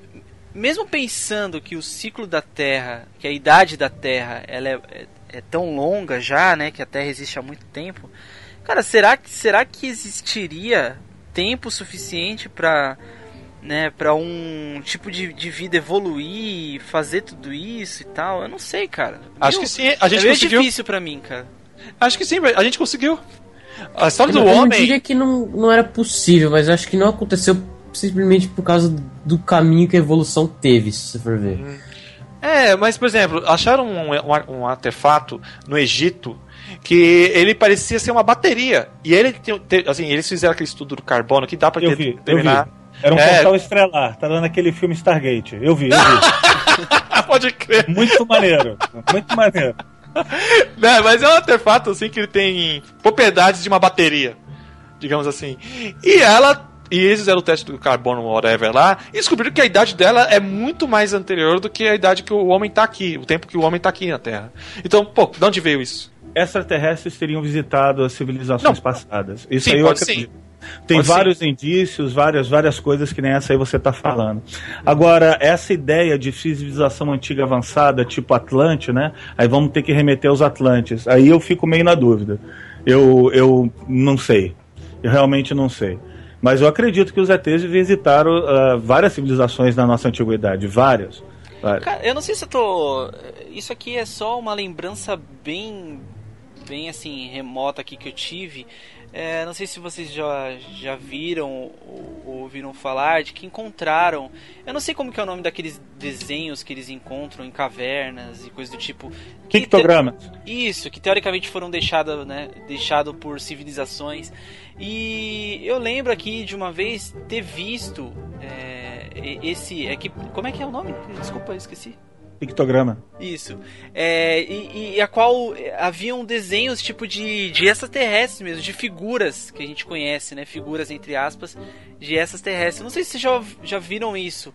mesmo pensando que o ciclo da Terra, que a idade da Terra, ela é, é- é tão longa já, né, que a Terra existe há muito tempo, cara, será que será que existiria tempo suficiente para né, para um tipo de, de vida evoluir, fazer tudo isso e tal? Eu não sei, cara. Acho Eu- que sim, a gente é meio conseguiu. difícil pra mim, cara. Acho que sim, a gente conseguiu. A história Eu do não- eu não homem. diria que não, não era possível, mas acho que não aconteceu simplesmente por causa do caminho que a evolução teve, se você for ver. É, mas por exemplo, acharam um, um- um artefato no Egito que ele parecia ser uma bateria. E ele assim, eles fizeram aquele estudo do carbono que dá eu determinar. vi. Era um É. portal estelar, tá dando aquele filme Stargate. Eu vi, eu vi. [LAUGHS] Pode crer. Muito maneiro. Muito maneiro. Né, mas é um artefato assim que ele tem propriedades de uma bateria, digamos assim. E ela e eles fizeram o teste do carbono whatever lá e descobriram que a idade dela é muito mais anterior do que a idade que o homem tá aqui, o tempo que o homem tá aqui na Terra. Então, pô, de onde veio isso? Extraterrestres teriam visitado as civilizações Não. passadas. Isso Sim, aí eu pode acredito. sim. Tem Pode vários indícios, várias, várias coisas que nem essa aí você está falando. Agora, essa ideia de civilização antiga avançada, tipo Atlante, né? Aí vamos ter que remeter aos Atlantes. Aí eu fico meio na dúvida. Eu, eu não sei. Eu realmente não sei. Mas eu acredito que os ETs visitaram ah, várias civilizações na nossa antiguidade. Várias. várias. Cara, eu não sei se eu tô. Isso aqui é só uma lembrança bem. bem assim, remota aqui que eu tive. É, não sei se vocês já, já viram ou, ou ouviram falar de que encontraram. Eu não sei como que é o nome daqueles desenhos que eles encontram em cavernas e coisa do tipo. que te- Pictogramas. isso, que teoricamente foram deixados né, deixado por civilizações. E eu lembro aqui de uma vez ter visto é, esse. É que, como é que é o nome? Desculpa, eu esqueci. Pictograma. Isso. É, e, e a qual haviam desenhos tipo de, de extraterrestres mesmo, de figuras que a gente conhece, né? Figuras entre aspas, de extraterrestres. Não sei se vocês já, já viram isso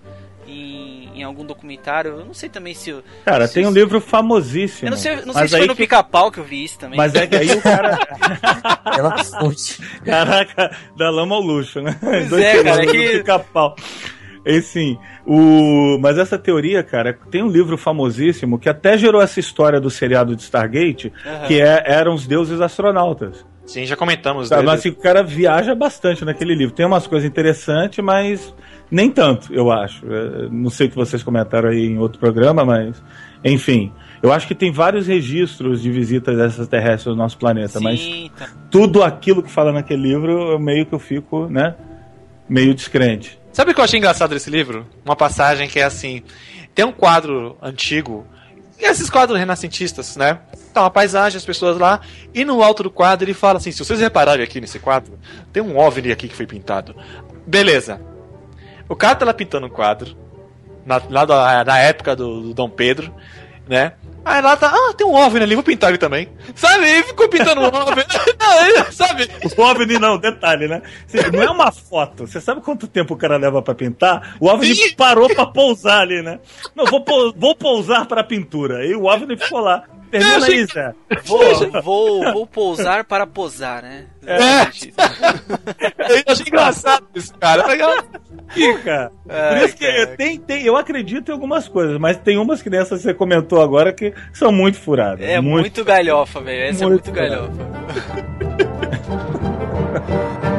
em, em algum documentário. Eu não sei também se. eu- Cara, se- tem um livro famosíssimo. Eu não sei, não sei mas se foi aí no que- pica-pau que eu vi isso também. Mas é que aí o cara. [LAUGHS] Fonte. Caraca, da lama ao luxo, né? Pois Dois é, cara, é que- pica-pau. Enfim, o... mas essa teoria, cara, tem um livro famosíssimo que até gerou essa história do seriado de Stargate, Aham. que é, eram os deuses astronautas. Sim, já comentamos Sabe? dele. Mas assim, o cara viaja bastante naquele livro. Tem umas coisas interessantes, mas nem tanto, eu acho. É, Não sei o que vocês comentaram aí em outro programa, mas enfim. Eu acho que tem vários registros de visitas extraterrestres ao nosso planeta, mas Sim, tá. tudo aquilo que fala naquele livro, eu meio que eu fico, né? Meio descrente. Sabe o que eu achei engraçado desse livro? Uma passagem que é assim: tem um quadro antigo, e esses quadros renascentistas, né? Tá uma paisagem, as pessoas lá, e no alto do quadro ele fala assim: se vocês repararem aqui nesse quadro, tem um OVNI aqui que foi pintado. Beleza. O cara tá lá pintando um quadro, na, lá da, na época do, do Dom Pedro, né? Aí lá tá, ah, tem um OVNI ali, vou pintar ele também. Sabe? E ficou pintando um OVNI. [LAUGHS] Não, ele- sabe? O OVNI não, detalhe, né? Não é uma foto. Você sabe quanto tempo o cara leva pra pintar? O OVNI Sim. parou pra pousar ali, né? Não, vou, vou pousar pra pintura. E o OVNI ficou lá. Eu achei- Zé. Vou, vou, vou pousar para posar, né? É. [LAUGHS] Eu achei engraçado isso, cara. Fica. Por isso que tem, tem, eu acredito em algumas coisas, mas tem umas que dessas que você comentou agora que são muito furadas. É muito, galhofa, velho. Essa Muito é muito galhofa. [LAUGHS]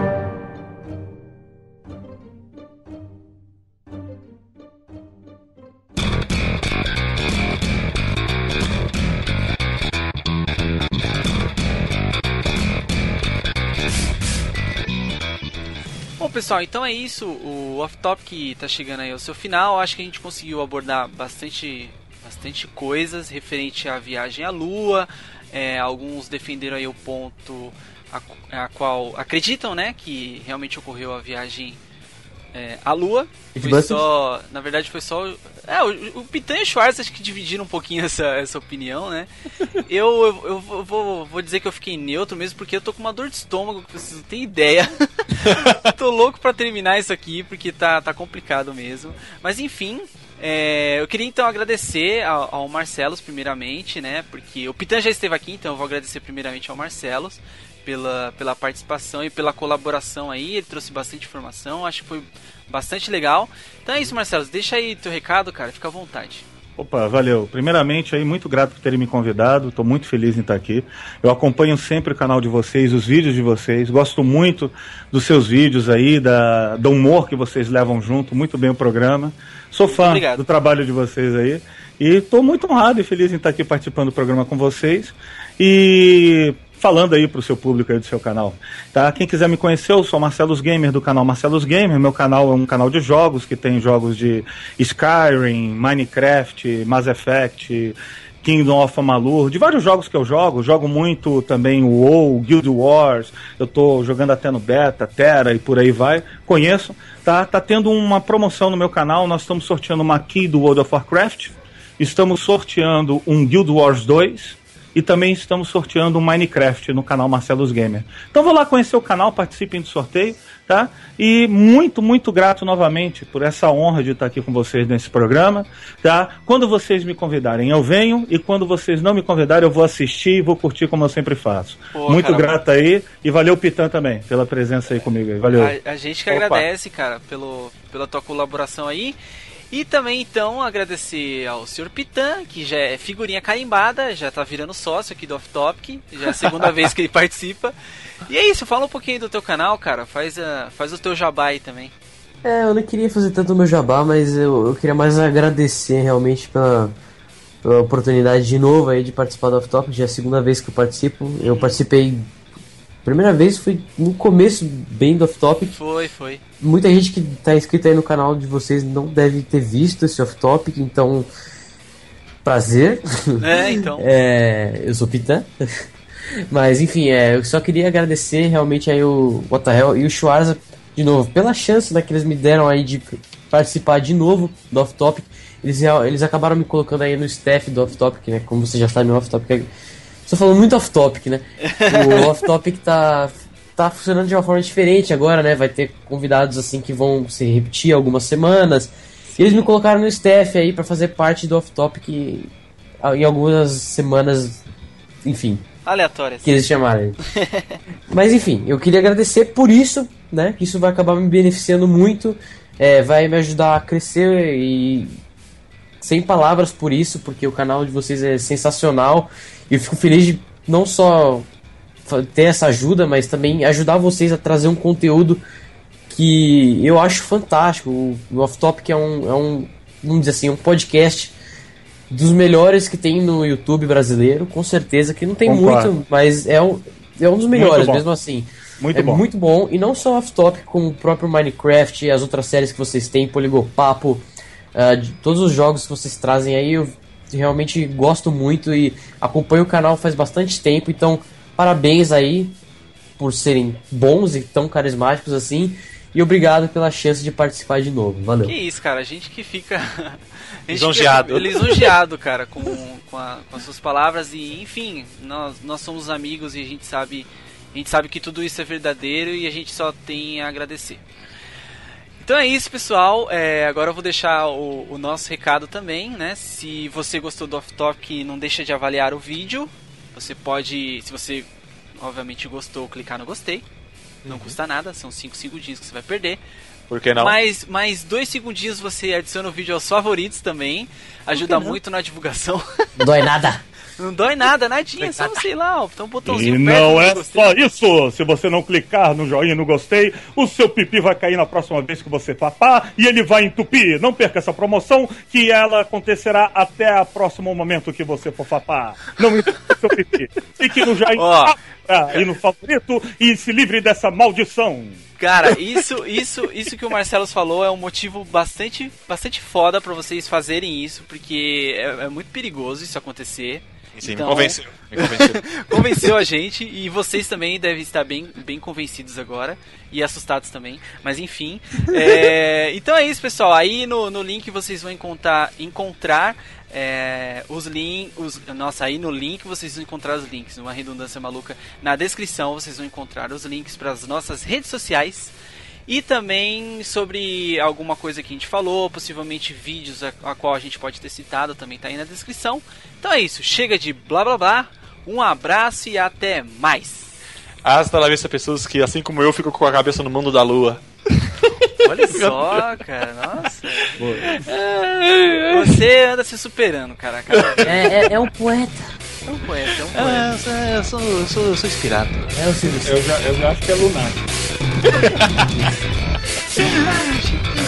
pessoal, então é isso. O Off Topic tá chegando aí ao seu final. Acho que a gente conseguiu abordar bastante, bastante coisas referente à viagem à Lua. É, alguns defenderam aí o ponto a, a qual acreditam, né, que realmente ocorreu a viagem é, a Lua. Foi só, na verdade foi só. É, o, o e o Schwartz acho que dividiram um pouquinho essa, essa opinião, né? [LAUGHS] Eu, eu, eu vou, vou dizer que eu fiquei neutro mesmo porque eu tô com uma dor de estômago que vocês não têm ideia. [LAUGHS] tô louco para terminar isso aqui porque tá, tá complicado mesmo. Mas enfim, é, eu queria então agradecer ao, ao Marcelos primeiramente, né? Porque o Pitan já esteve aqui, então eu vou agradecer primeiramente ao Marcelos pela, pela participação e pela colaboração aí. Ele trouxe bastante informação, acho que foi bastante legal. Então é isso, Marcelo. Deixa aí teu recado, cara. Fica à vontade. Opa, valeu. Primeiramente, aí, muito grato por terem me convidado. Estou muito feliz em estar aqui. Eu acompanho sempre o canal de vocês, os vídeos de vocês. Gosto muito dos seus vídeos aí, da, do humor que vocês levam junto. Muito bem o programa. Sou fã do trabalho de vocês aí. E estou muito honrado e feliz em estar aqui participando do programa com vocês. E falando aí pro seu público aí do seu canal. Tá? Quem quiser me conhecer, eu sou Marcelos Gamer do canal Marcelos Gamer. Meu canal é um canal de jogos que tem jogos de Skyrim, Minecraft, Mass Effect, Kingdom of Amalur, de vários jogos que eu jogo. Jogo muito também o WoW, Guild Wars. Eu tô jogando até no Beta, Terra e por aí vai. Conheço. Tá, tá tendo uma promoção no meu canal. Nós estamos sorteando uma key do World of Warcraft. Estamos sorteando um Guild Wars 2 e também estamos sorteando um Minecraft no canal Marcelos Gamer. Então vou lá conhecer o canal, participem do sorteio, tá? E muito, muito grato novamente por essa honra de estar aqui com vocês nesse programa, tá? Quando vocês me convidarem, eu venho e quando vocês não me convidarem, eu vou assistir e vou curtir como eu sempre faço. Pô, muito cara, grato aí e valeu Pitan também pela presença aí comigo. Valeu. A, a gente que Opa. agradece, cara, pelo, pela tua colaboração aí. E também, então, agradecer ao Sr. Pitan, que já é figurinha carimbada, já tá virando sócio aqui do Off Topic, já é a segunda [LAUGHS] vez que ele participa. E é isso, fala um pouquinho do teu canal, cara, faz, a, faz o teu jabá aí também. É, eu não queria fazer tanto o meu jabá, mas eu, eu queria mais agradecer realmente pela, pela oportunidade de novo aí de participar do Off Topic, já é a segunda vez que eu participo. Eu participei Primeira vez foi no começo bem do off-topic. Foi, foi. Muita gente que tá inscrita aí no canal de vocês não deve ter visto esse off-topic, então. Prazer. É, então. [LAUGHS] é, eu sou Pitan. [LAUGHS] Mas enfim, é, eu só queria agradecer realmente aí o What e o Schwarza de novo pela chance né, que eles me deram aí de participar de novo do Off Topic. Eles, eles acabaram me colocando aí no staff do Off Topic, né? Como você já sabe, o Off Topic Estou falando muito off-topic, né? O [LAUGHS] off-topic tá, tá funcionando de uma forma diferente agora, né? Vai ter convidados assim que vão se repetir algumas semanas. E eles me colocaram no staff aí para fazer parte do off-topic em algumas semanas, enfim. Aleatórias. Que eles chamaram. [LAUGHS] Mas enfim, eu queria agradecer por isso, né? Que isso vai acabar me beneficiando muito. É, vai me ajudar a crescer e sem palavras por isso, porque o canal de vocês é sensacional e eu fico feliz de não só ter essa ajuda, mas também ajudar vocês a trazer um conteúdo que eu acho fantástico. O Off Topic é um, é um, vamos dizer assim, um podcast dos melhores que tem no YouTube brasileiro, com certeza que não tem Concordo. muito, mas é um, é um dos melhores, mesmo assim. Muito é bom. muito bom. E não só Off Topic, como o próprio Minecraft e as outras séries que vocês têm, Poligopapo, uh, de todos os jogos que vocês trazem aí, eu realmente gosto muito e acompanho o canal faz bastante tempo, então parabéns aí por serem bons e tão carismáticos assim. E obrigado pela chance de participar de novo. Valeu. Que isso, cara. A gente que fica. [LAUGHS] lisonjeado. lisonjeado, cara, com, com, a, com as suas palavras. E, enfim, nós, nós somos amigos e a gente sabe. A gente sabe que tudo isso é verdadeiro e a gente só tem a agradecer. Então é isso, pessoal. É, agora eu vou deixar o, o, nosso recado também, né? Se você gostou do Off Topic, não deixa de avaliar o vídeo. Você pode, se você obviamente gostou, clicar no gostei. Não uhum. custa nada, são 5 segundinhos que você vai perder. Por que não? Mais, mais dois segundinhos você adiciona o vídeo aos favoritos também. Ajuda muito na divulgação. Não dói nada. Não dói nada, nadinha, só sei lá, tem um botãozinho E não é só isso! Se você não clicar no joinha no gostei, o seu pipi vai cair na próxima vez que você papar e ele vai entupir. Não perca essa promoção, que ela acontecerá até o próximo momento que você for papar. Não entupe seu pipi. Fique no joinha oh. e no favorito e se livre dessa maldição. Cara, isso, isso, isso que o Marcelo falou é um motivo bastante, bastante foda para vocês fazerem isso, porque é, é muito perigoso isso acontecer. Sim, então... me convenceu. convenceu. [LAUGHS] convenceu a gente e vocês também devem estar bem, bem convencidos agora e assustados também. Mas enfim. É... [LAUGHS] então é isso, pessoal. Aí no, no link vocês vão encontrar, encontrar é, os links. Nossa, aí no link vocês vão encontrar os links. Uma redundância maluca. Na descrição vocês vão encontrar os links para as nossas redes sociais. E também sobre alguma coisa que a gente falou, possivelmente vídeos a, a qual a gente pode ter citado, também está aí na descrição. Então é isso, chega de blá blá blá. Um abraço e até mais. Hasta la vista, pessoas que, assim como eu, ficam com a cabeça no mundo da lua. [LAUGHS] Olha só, cara, nossa. Você anda se superando, cara. É, é, é um poeta. É um poeta, é um poeta. É, eu, sou, eu, sou, eu sou inspirado. É o Eu já, eu já acho que é lunático. [LAUGHS]